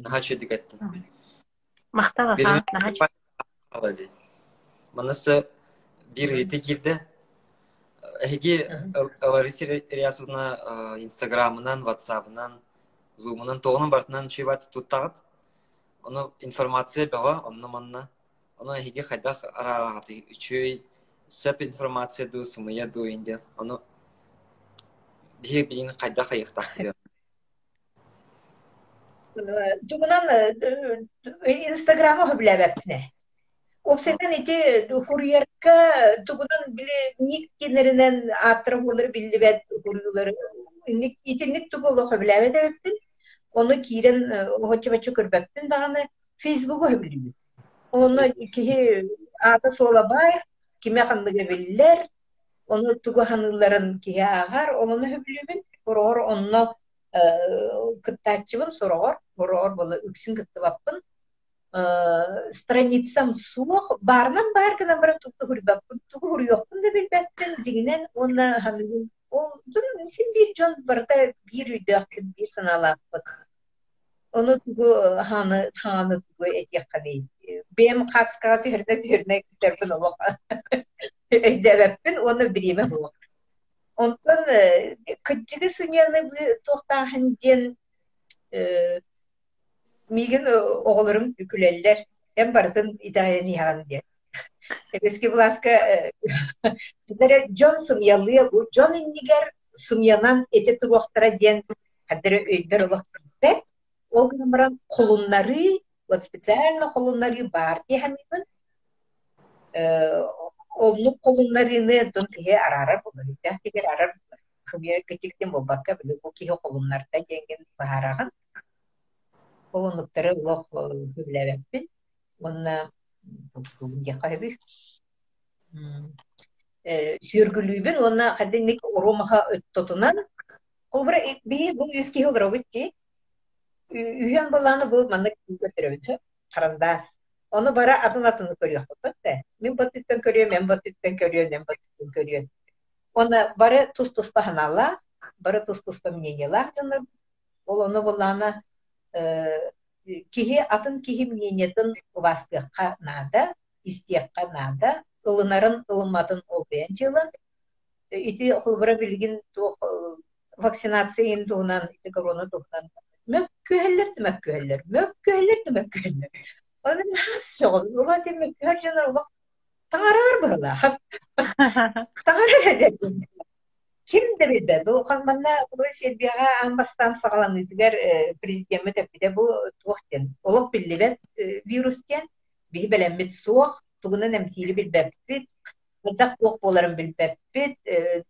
Наха чөдік әттін. Мақтала ха, наха. Манысы бир хейті кирді. Эһиги Лариса Риясовна инстаграмынан, ватсабынан, зумынан, тоғынан бартынан чуйбат информация бәға, онны манна. Оны эһиги хайдах арарағаты. Үчүй сөп информация ду, сымыя ду инде. Оны бие биин хайдах айықтақ деді. Тугунан инстаграма хөбләбәпне. Опсетен ити курьерка тугунан биле ник кинеринен атырып олар биллибет курьерлар. Ник итинник тугулы хөбләбәт эппин. Оны кирен хочча бачы көрбәппин даганы Facebook хөблибит. Оны кихи ата сола бар, киме ханлыгы биллер. Оны тугу ханыларын кихи агар, оны хөблибит. Орор онно кыттачыбын сорогор. Бороор болы үксүн кыттыбаппын. Страницам суох барынан бар гына бара тукту хурбаппын тугу хуруйокпун да билбеппин дигинен онна хамигин ол син бир жон барда бир үйдөкпүн бир саналаппын onu tugu hаны hаны tugu etiyakani benim kaska tühürde tühürne kiterpin olok edebepin onu birime bu ondan kıcıgı sınyanı tohtahan den миген оғларым үкүлеллер hem бардын идая нихан де Eski Blaska Hadere John sımyalıya bu John indiger sımyanan ete turuqtara den hadere öйдер олақ бет ол гынамран қолуннары вот специально қолуннары бар дехамибын олну қолуннарыны дон кие арара бұл тегер арар хымия кечиктен болбакка биле бу кие қолуннарда денген баараган Олонуктары улох хүбләбәппин. Онна бүгүнге кайды. Сүйөргүлүүбүн онна каденник оромаха өттотунан Колбра би бу юски холробитти. Үйөн баланы бу манда көтөрөбүт. Карандас. Оны бара атын атын көрүyor да. Мен баттыктан көрүyor, мен баттыктан көрүyor, мен баттыктан көрүyor. Оны бара тус туспа ханала, бара тус туспа мнениялар. Ол оны баланы киһи атын киһи мнениятын убастыакка наада истиакка наада ылынарын ылыматын олбуян жылын ити холбара билгин вакцинация ити корона туунан мөккүһэллер мөккүһэллер мөккүһэллер мөккүһэллер Onun nasıl? Ulan demek her canar ulan tağarar böyle. Tağarar ederdim. Kim de bildi? Bu kanmanna Rusya bir ambastan тугунан эмтили билбеппит. Мыдак туох боларын билбеппит.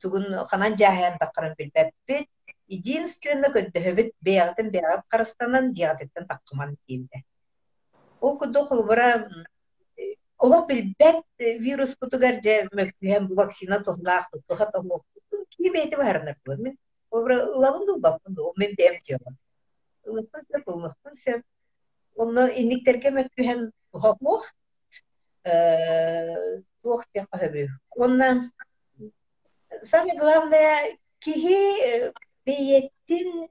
Тугун ханан жаһан таққарын билбеппит. Единственно көддөһөбит беягытын беягат карастанан жиягаттан таққыман кийимде. Ол күдө кылбыра Ола билбет вирус бутугар же varnar bu. Min obra lavın dul bakın o men dem diyor. Ilıkın se bulmuşsun se onu innikterge mökühem tohnaq. Туох те кахабы. Онна самое главное кихи бейеттин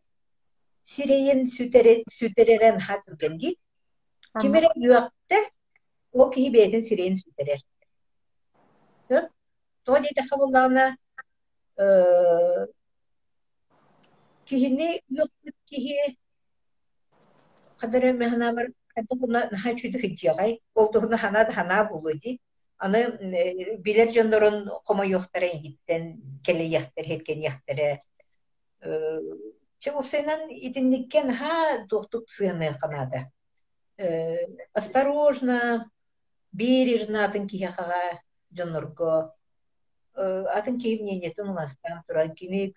сирейин сүтеререн хатыргенди. Кимере юакта ол кихи бейеттин сирейин сүтерер. То дейте хабыллана кихини юактык кихи кадары механамыр Буна наха чүйді хиджагай, олдугна хана да хана булуди. Аны билер жондорун комо йохтара игиттен, келе яхтар хеткен яхтара. Че усенан итинникен ха тухтук сыны канада. Осторожно, бережно атын кияхага жонорго. Атын кийимне нетун мастан тура, кини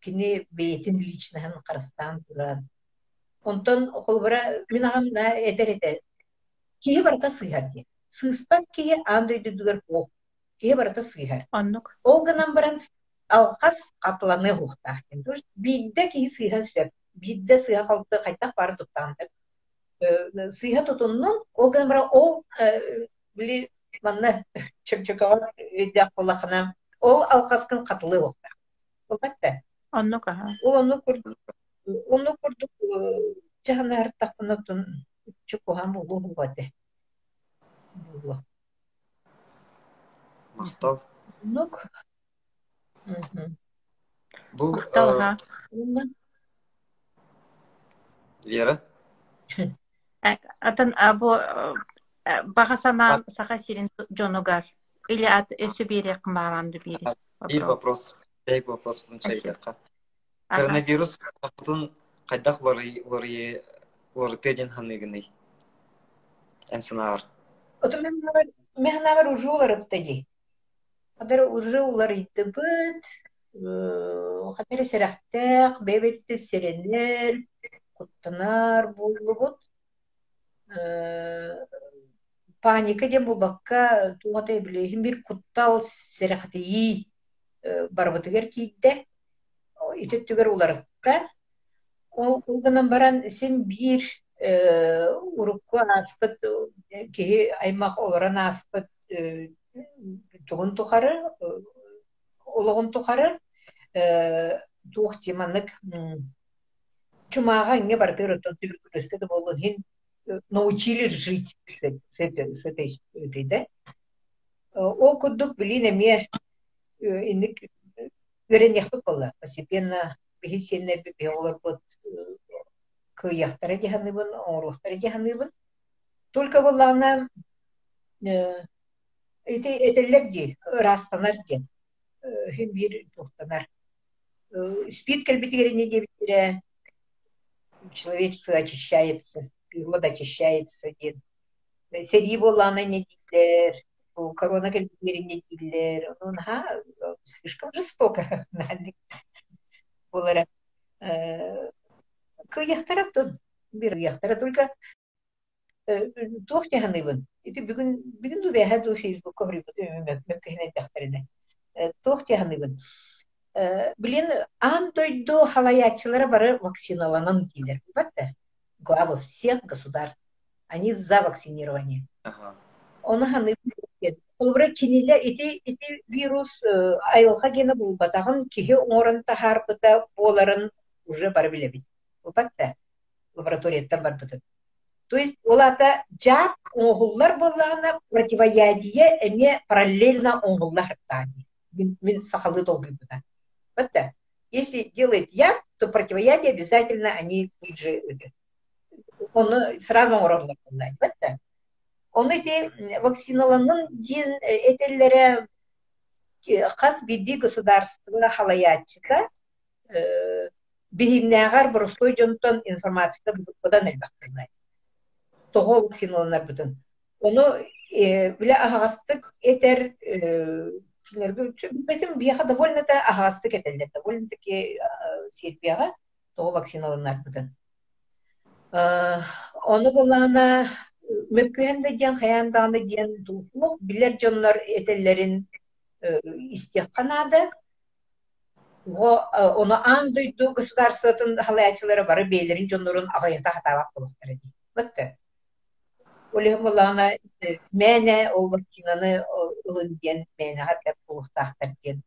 кини бейтин личнаһын карастан туран. Онтон холбара мен агам на этер этер. Кие барта сыйхар ди. Сыспан кие андай дүдүгөр ол. Кие барта сыйхар. Оннук. Ол гынан баран алқас капланы. То есть бидде сыйхар сөп. Бидде сыйха калды кайтак бары тутуннун ол бара ол били манна. Ол алқаскын катылы хухта. Олбатта. Оннук аха. Ол onu kurduk. Onu kurduk. Жана артакынатын чукуган булу булбады. Булу. Мактал. Нук. Мактал э, Вера. Э, Атын а, бу э, багасана саха сирин жонугар. Или ат өсү бири кымбаранды бири. Bir вопрос. Tek вопрос çaydaqa. Аха. Коронавирус апытын кайдах лори лори лори теден ханыгыны. Энсенар. Мен Адар уже улар иттебит. Хатер серахтак, бебетте серенер, куттанар булбут. Паника дем бу бакка тугата билехин бир куттал серахти барбытыгер кийде. Итеттүгер уларыкка. Ол улганан баран сен бир урукка аспыт киһи аймах олоран аспыт тугун тухары ологун тухары туох тиманнык чумаага оттон туберкулезге да болу хин научили жить с э- этой этой да ол курдук билин эме инник веренехпит болла постепенно биһи сиэннер би олорбут кыяхтара диһаныбын оңорухтара диһаныбын только эти этеллер ди растанар ди хин бир тухтанар спит кальбитигерине дебитире человечество очищается природа очищается ди сери буллана не дилер бу корона кальбитигерине дилер ну ха слишком жестоко булара кыяхтараттын бир кыяхтара только туох тяханыбын ити бүгүн бүгүн ду бэхэ ду фейсбук коврибут мөккехине тахтарыда туох тяханыбын билин ан дойду халаячылары бары вакциналанан дилер батта главы всех государств. Они за вакцинирование. Ага. оны ханы Олбура киниле ити ити вирус айылга гене булбатагын кихи оңорын тахарбыта боларын уже бар билебит. Улбатта лабораторияттан бар бытын. То есть олата жак оңгуллар болларына противоядие эме параллельно оңгуллар тани. Мин мин сахалы долгый быта. Батта. Если делает яд, то противоядие обязательно они тут же это, оны сразу оңорлар боллар. Батта. Оны те вакциналанын дин этеллере кас бидди государство халаятчыка бихиннягар боростой жонтон информацияда будан элбактырнай. Того вакциналанар бүтүн. Оны биле агастык этер Бетим бияха довольно да агастык этелдер, довольно таки серпияга того вакциналанар бүтүн. Оны булана Мөккүһен да диэн хаян диэн дуух билер дьоннор этеллерин истиэхханаада Го оны ан дойду государствотун халаячылары бары бейлерин жоннорун агайыта хатабак болуктар эди. Бытты. Олег Мулана мәне ол вакцинаны ылын диен мәне хаттап болуктактар диен.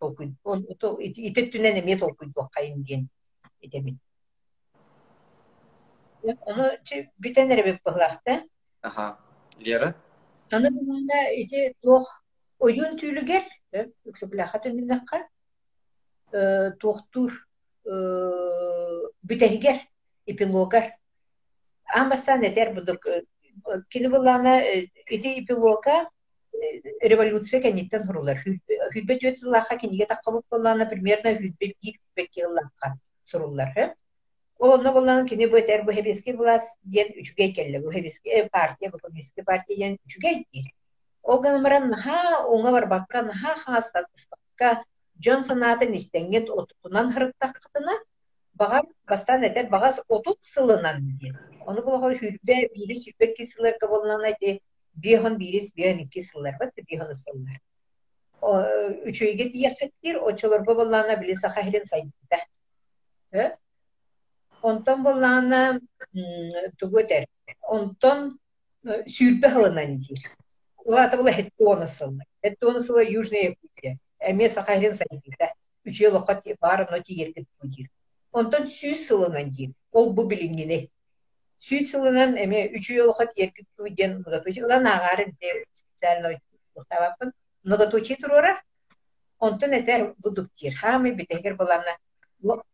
Итеттүнен эме толкуй кайын диен этемин. Onu бүтен эребек быһлахта. Ага. Вера? Аны булганда ити тох ойун түүлүгер, үксөплаха төннәккә. Э тохтур э бүтәһигер, эпилогар. Амбастан этер будук кини булганда ити эпилога революция кенеттен хурулар. Хүббет өтсүлаха киниге таккабык булганда примерно хүббет гик бекеллакка сурулар. Олонно болан кини бу этер бу хебиски булас диен үчүгей келле бу хебиски партия бу коммунистик партия наха оңа бар бакка наха хаста бакка Джонсон атын хырыктакытына бага бастан этер багас отут сылынан диен. Оны булга хүрбе бирис хүрбе кисилер кабылынан айти бихон бирис бихон ики сыллар бат бихон сыллар. Үчөйге тияхеттир очолор боллана билиса хахилен сайдыда. Онтон боллана тугутер. Онтон сүйрбе хылынан дир. Улата була хеттуона сыллар. Хеттуона сыллар южная Якутия. Эме сахарин сайдыда. Үчө лохот бар но тиергет будир. Онтон сүйс сылынан дир. Ол бу билингене. Сүйс сылынан эме үчө лохот ергет буден мыгатучи. Улан агарын де специально ухтабапын. Мыгатучи турора. Онтон этер будуктир. Хамы битегер болана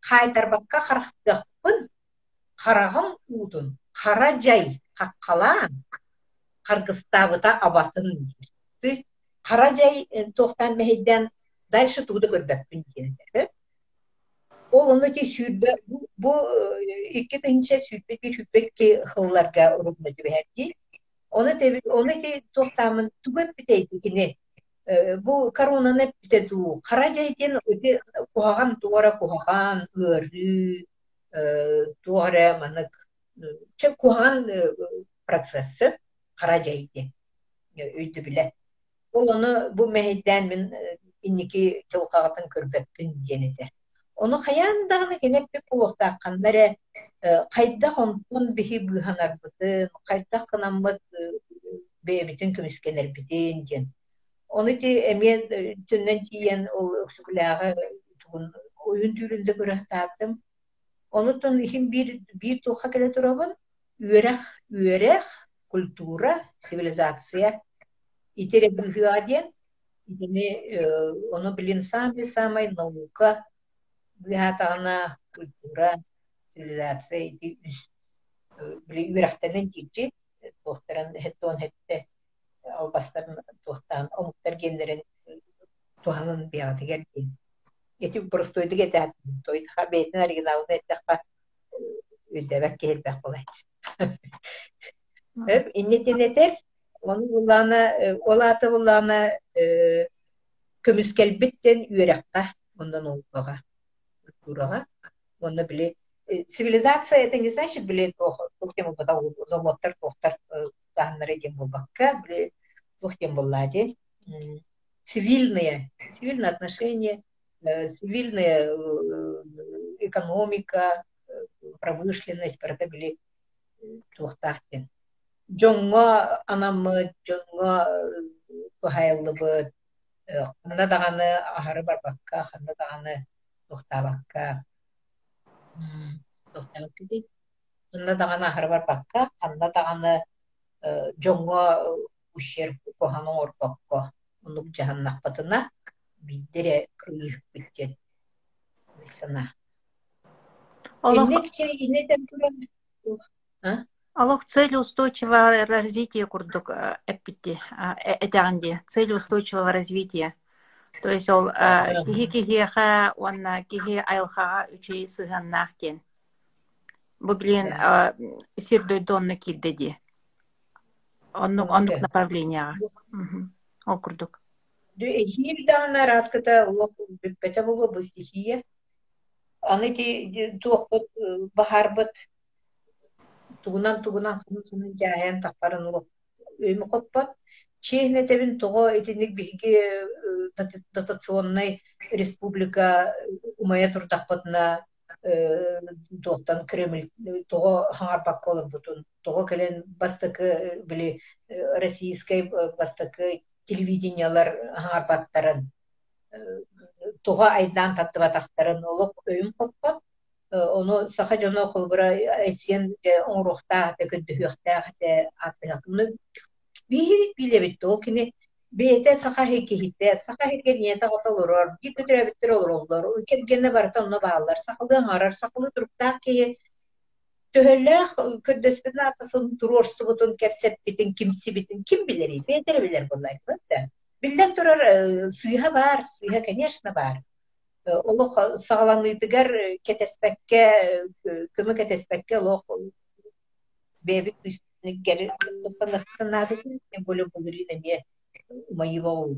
кайтарбакка харахтыхпын карагым утун кара жай каккалаан каргыстабыта абатын то есть кара жай тохтан мехедден дальше тууда көрбөппүн диенер ол ки сүйрбе бу икки тыгынча сүйрбеки сүйрбекки хылларга урубну дибэхерди оны теби оны ки тохтамын тугөп битейдикини бу коронаны битеду кара жайден өте кугаган туара кугаган ыры туара манык че кугаган процессы кара жайде өйдү биле оны бу мехидден мен инники жылкагатын оны каяндаганы кенеппи кулуктаакканнаре кайда хонтон бихи быханарбытын кайда кынамбыт бэбитин көмүскенербитин диен Оны ти эмен түннен тиен ол өксүкүләгә тугун oyun türünde görәхтәтем. Оны тон ихин бир бир тоха келе турабын. Үерәх, үерәх культура, цивилизация. Итере быгыаден, итене оны билин сами самай наука. Быгатана культура, цивилизация ити үс. Били үерәхтәнен кичи, тохтаран хеттон хетте албастарын тухтан омуктар гендерин туханын биягаты келди. Эти простойды кетат. Той ха бетин оригиналны эттакка үдәбәк келбәк булайт. Эп иннетенетер оны буланы олаты буланы көмүскелбиттен үйрәккә ондан улга культурага. Оны биле цивилизация это не значит биле тох тохтем бада заводтар тохтар тахнары дем булбакка биле тохтем буллади цивильные цивильные отношения цивильная экономика промышленность это были тухтахтен жоңго анамы жоңго тухайлыбы ханна даганы ахары барбакка ханна даганы тухтабакка тухтабакка ханна даганы ахары барбакка ханна даганы жоңго ущер коханы орбакка унук жаханнакпатына биддере кыйык биттен сана Аллах цель устойчивого развития курдук эппити этаганди цель устойчивого развития то есть ол кихи кихиха уанна кихи айлхага үчей сыганнахтен бу билен сирдой донны киддеди оннук оннук направленияга ол курдук Хирдана раската лох беппете болу бу стихия. Аны ти туохпут бахарбыт тугунан тугунан хынын хынын жааyan тахпарын улу өймө коппот. Чейне тебин того этинник биги дотационный республика умая турдахпытына туохтан Кремль того хаңарбак колор бутун. Того келен бастакы били российской бастакы телевидениялар хаңарбаттарын туга айдан таттыбатахтарын олох өйүм коппот ону саха жоно холбура эсен оңрухтаах те көддөһүөхтаах те аттыгакны биһи билебит ол кини бейте саха хеки хитте саха хеки ниета готолорор би көтөрөбүттер олорлор кемгене барта онно баалар сакылы арар сакылы туруктаах ки төһөллөөх көддөспүн атасын турорсубутун кепсеппитин кимсибитин ким билер бейтере билер буллай да билден турар сыйха бар сыйха конечно бар олох сагаланыйтыгар кетеспекке көмө кетеспекке олох бебит гери топанаттанады боло булурина ме моего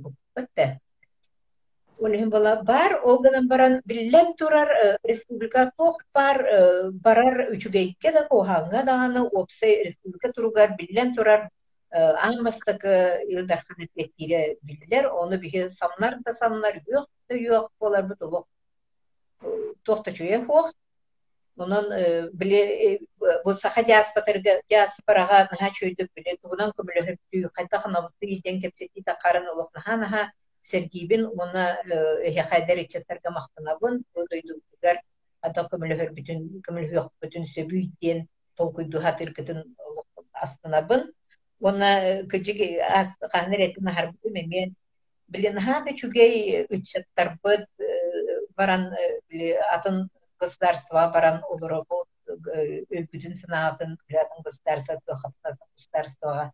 бар, олгадан баран биллен турар республика тох бар, барар үчүгейке да коханга даганы опсай республика туругар биллен турар аммастакы илдархан эппеттире биллер, оны бихи самнар да самнар yok да yok болар тохта чуе хох. Онон биле бу саха диаспорага диаспорага наха чөйдүк биле. Тугунан көмөлө хөптү кайта ханабытты иден кепсети та карын олок наха наха сергибин уна хәдер ичеттерге мактанабын дойдугар ата көмөлө бүтүн көмөлө yok бүтүн сөбүйтен толкуйду хатыр кытын астынабын. Уна кыжыги ас каныр этин хар мен билен хада чугей ычаттарбыт баран атын государства баран олоробу өкүтүн сынаатын билатын государство хапта государствога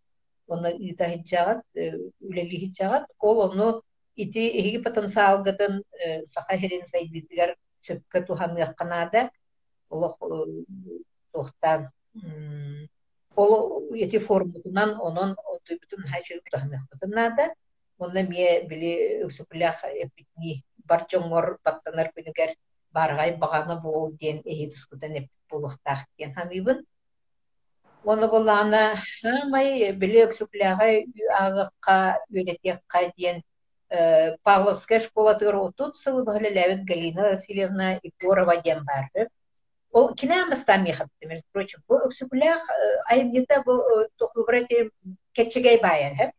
оны ита хиджагат үлели хиджагат ол ону ити эги потенциалгатын саха херин сайдитигер сөпкө туханыкканада олох тохтан ол эти формутунан онон бүтүн хачы туханыкканада онна мие били өксүклях эпитни бар жоңор баттанар күнүгер баргай баганы бол диен эһи тускутан эп булуктах диен ханыбын оны болана хамай били өксүклягай агыкка үйретекка диен Павловская школа төр отут сылы бахлелевит Галина Васильевна Егорова диен барды. Ол кинамыстан мехапты между прочим бу өксүклях айымнета бу тохлубрати кетчегей баян хеп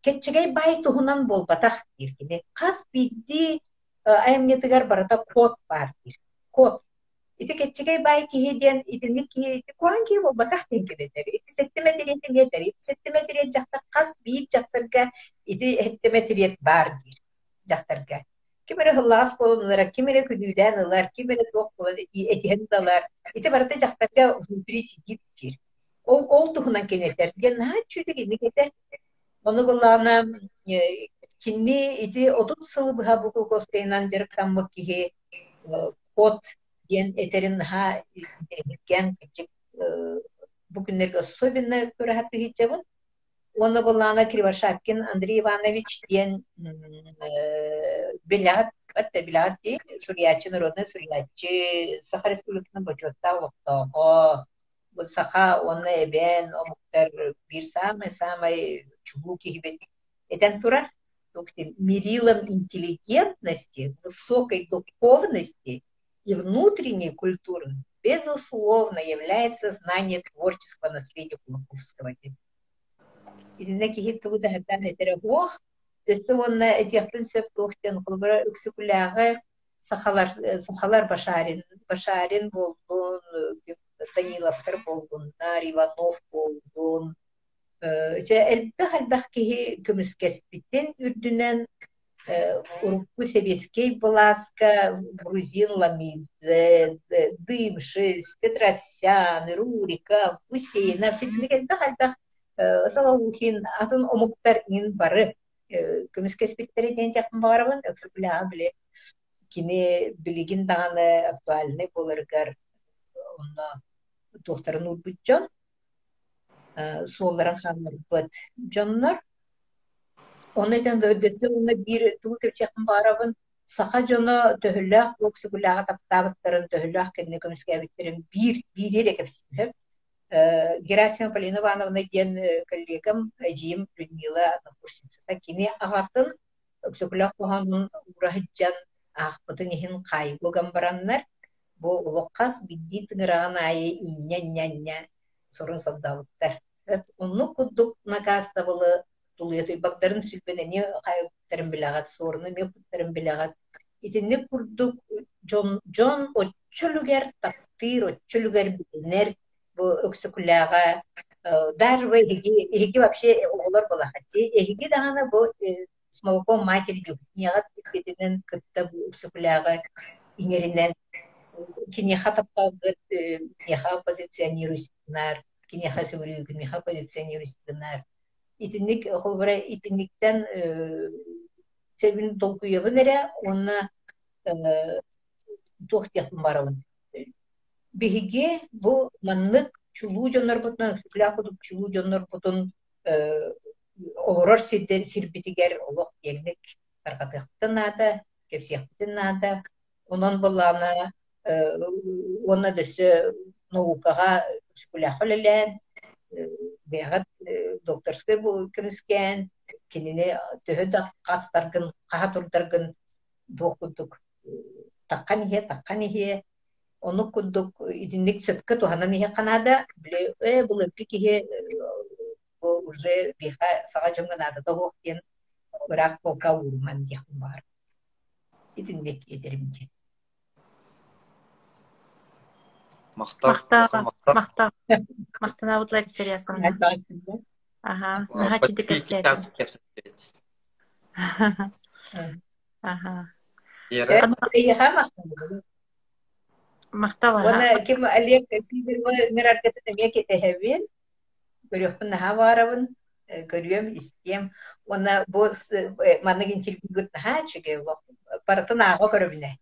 кетчегей бай туһунан болбатах диркине кас бидди айымнетигер барата код бар код ити кетчегей бай киһиден итинник киһи куан киһи болбатах тиңкидетер ити сеттеме тириетиңетер ити сеттеме тириет жакта кас биип жактарга ити хеттеме тириет бар дир жактарга кимере хыллаас болунлар кимере күдүүден ылар далар ити барата жактарга внутри сидит дир ол туһунан кенетер кетер Оны буллана кинни ити отут сылы быха буку костейнан жырыктан бу кихи кот диен этерин ха ген кичик бу күннерге особенно көрәхәтле хитчебин. Оны буллана Кривошапкин Андрей Иванович диен билят Это билят ди сурьячы народный сурьячы Саха Республиканы бочотта улуктоо. Бу саха оны эбен омуктар бир самый самый чугуки хибет. Этен тура мерилом интеллигентности, высокой духовности и внутренней культуры, безусловно, является знание творческого наследия Кулаковского. Идинеки хитта буда хаттан этере хуах, төсө онна этих принцип тохтен кулбара үксүкүлягы сахалар сахалар башарин башарин болдун Даниловтар болдундар Иванов болдун элбэх элбэх киһи көмүскеспиттен үрдүнен урукку себескей бласка грузин ламидзе дымшис петросян рурика гусейна элбэх элбэх салаухин атын омуктар ин бары көмүскеспиттери ден жакын барабын өксүклаа биле кини билигин даганы актуальный болыргар онно тухтарын урбутчон суолларын ханнар быт дьоннор оны этен өдөсө уна бир тугу кепчекин барабын саха жоно төһөллөөх оксугулаага таптаабыттарын төһөллөөх кенне көмүскәбиттерин бир бире де кепсип Э, Герасимова Полина Ивановна ген э, коллегам Ажиим Людмила Курсинцата кини агатын өксөкүлөк кохонун урахыджан ахпытын ихин кайгуган бараннар бу улоккас бидди тыгыраган айы иння-иння сорун соддабыттар. Онну куддук накаста былы тулуятой багдарын сүлбенени кайгуттарын билагат, сорunu мекуттарын билагат. Итинне курдук Джон Джон оччулугер тактыр, оччулугер билинер, бу өксүкүлэага даже вы эһиги эһиги вообще оголор балахати эһиги дагана бу с молоком матери югнягат кетинен кытта бу өксүкүлэага иңеринен кинеха тапталгыт кинеха позиционируйсунар кинеха сөөрүүгүн меха позиционируйсунар итинник холбара итинниктен себин долкуябын эре онна туохтяхтын барабын биһиги бу маннык чулуу дьоннор бутун сүкүлээх чулуу дьоннор бутун олорор сирдер сирбитигер олох диэгник таргатыахтын наада кепсиэхтин наада онон буллаана онна дөссө наукага сүкүлээх олелээн бэҕат докторской бу кемискэн кинини төһө да кастаргын каха турдаргын дуоккудук таккан ихе таккан ихе kunduk idinlik söpke tuhana nihe kanada bile e bu leppi kihe bu уже биха сага жамганада да хок ген бирак болка урман дияхым бар идинlik едеримде Мактап. Мактап. Мактанабыт Лариса Рясовна. Ага. Мактала. Kim Олег кетехебин. Көрөппүн наха барабын. Көрүем, истем. Көрөбүнэ.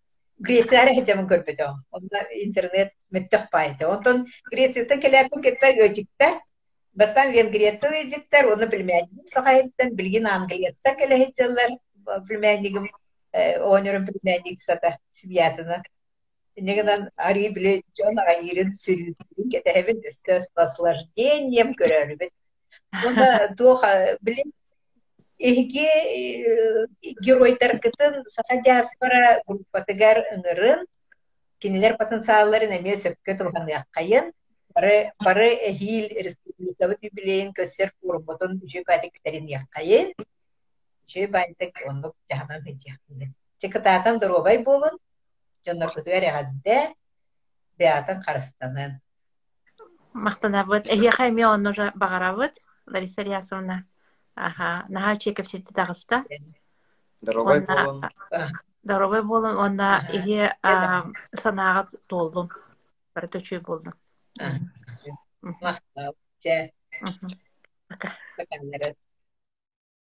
Греция хәҗәмен көрбөдө. Онда интернет меттек пайды. Онтон Грецияда келәпен кетте өтиктер. Бастан Венгрияда өтиктер, оны билмәдим. Сахайттан билген Англиядда келәһәҗәләр. Билмәдигем онорын билмәдик сата сибиятына. Негенен ари биле жон айырын сүрүдүн кетебин өстө с наслаждением көрөрбүт. Онда тоха биле Эһиги геройдар кытын саха диаспора группатыгар ыңырын кинилер потенциалларын эме сөпкө тулганыаккайын бары бары эхил республикабы юбилейин көссер форумботун үчө бадиктерин яккайын үчө бантык онлук жаһанан хыжыяктын чекатаатан доробай болун жоннор көтүгөр ягадде беатын карыстанын Мактанабыт. Эхе хайме онно багарабыт. Лариса Рясовна. Ага. Наха чекеп сетти тагыста. Дорогой Онна- болон. Дорогой болун, онна Ага. ихе а, санаага толдун. Бары төчүй болдун. мактап же Мгм. баканнары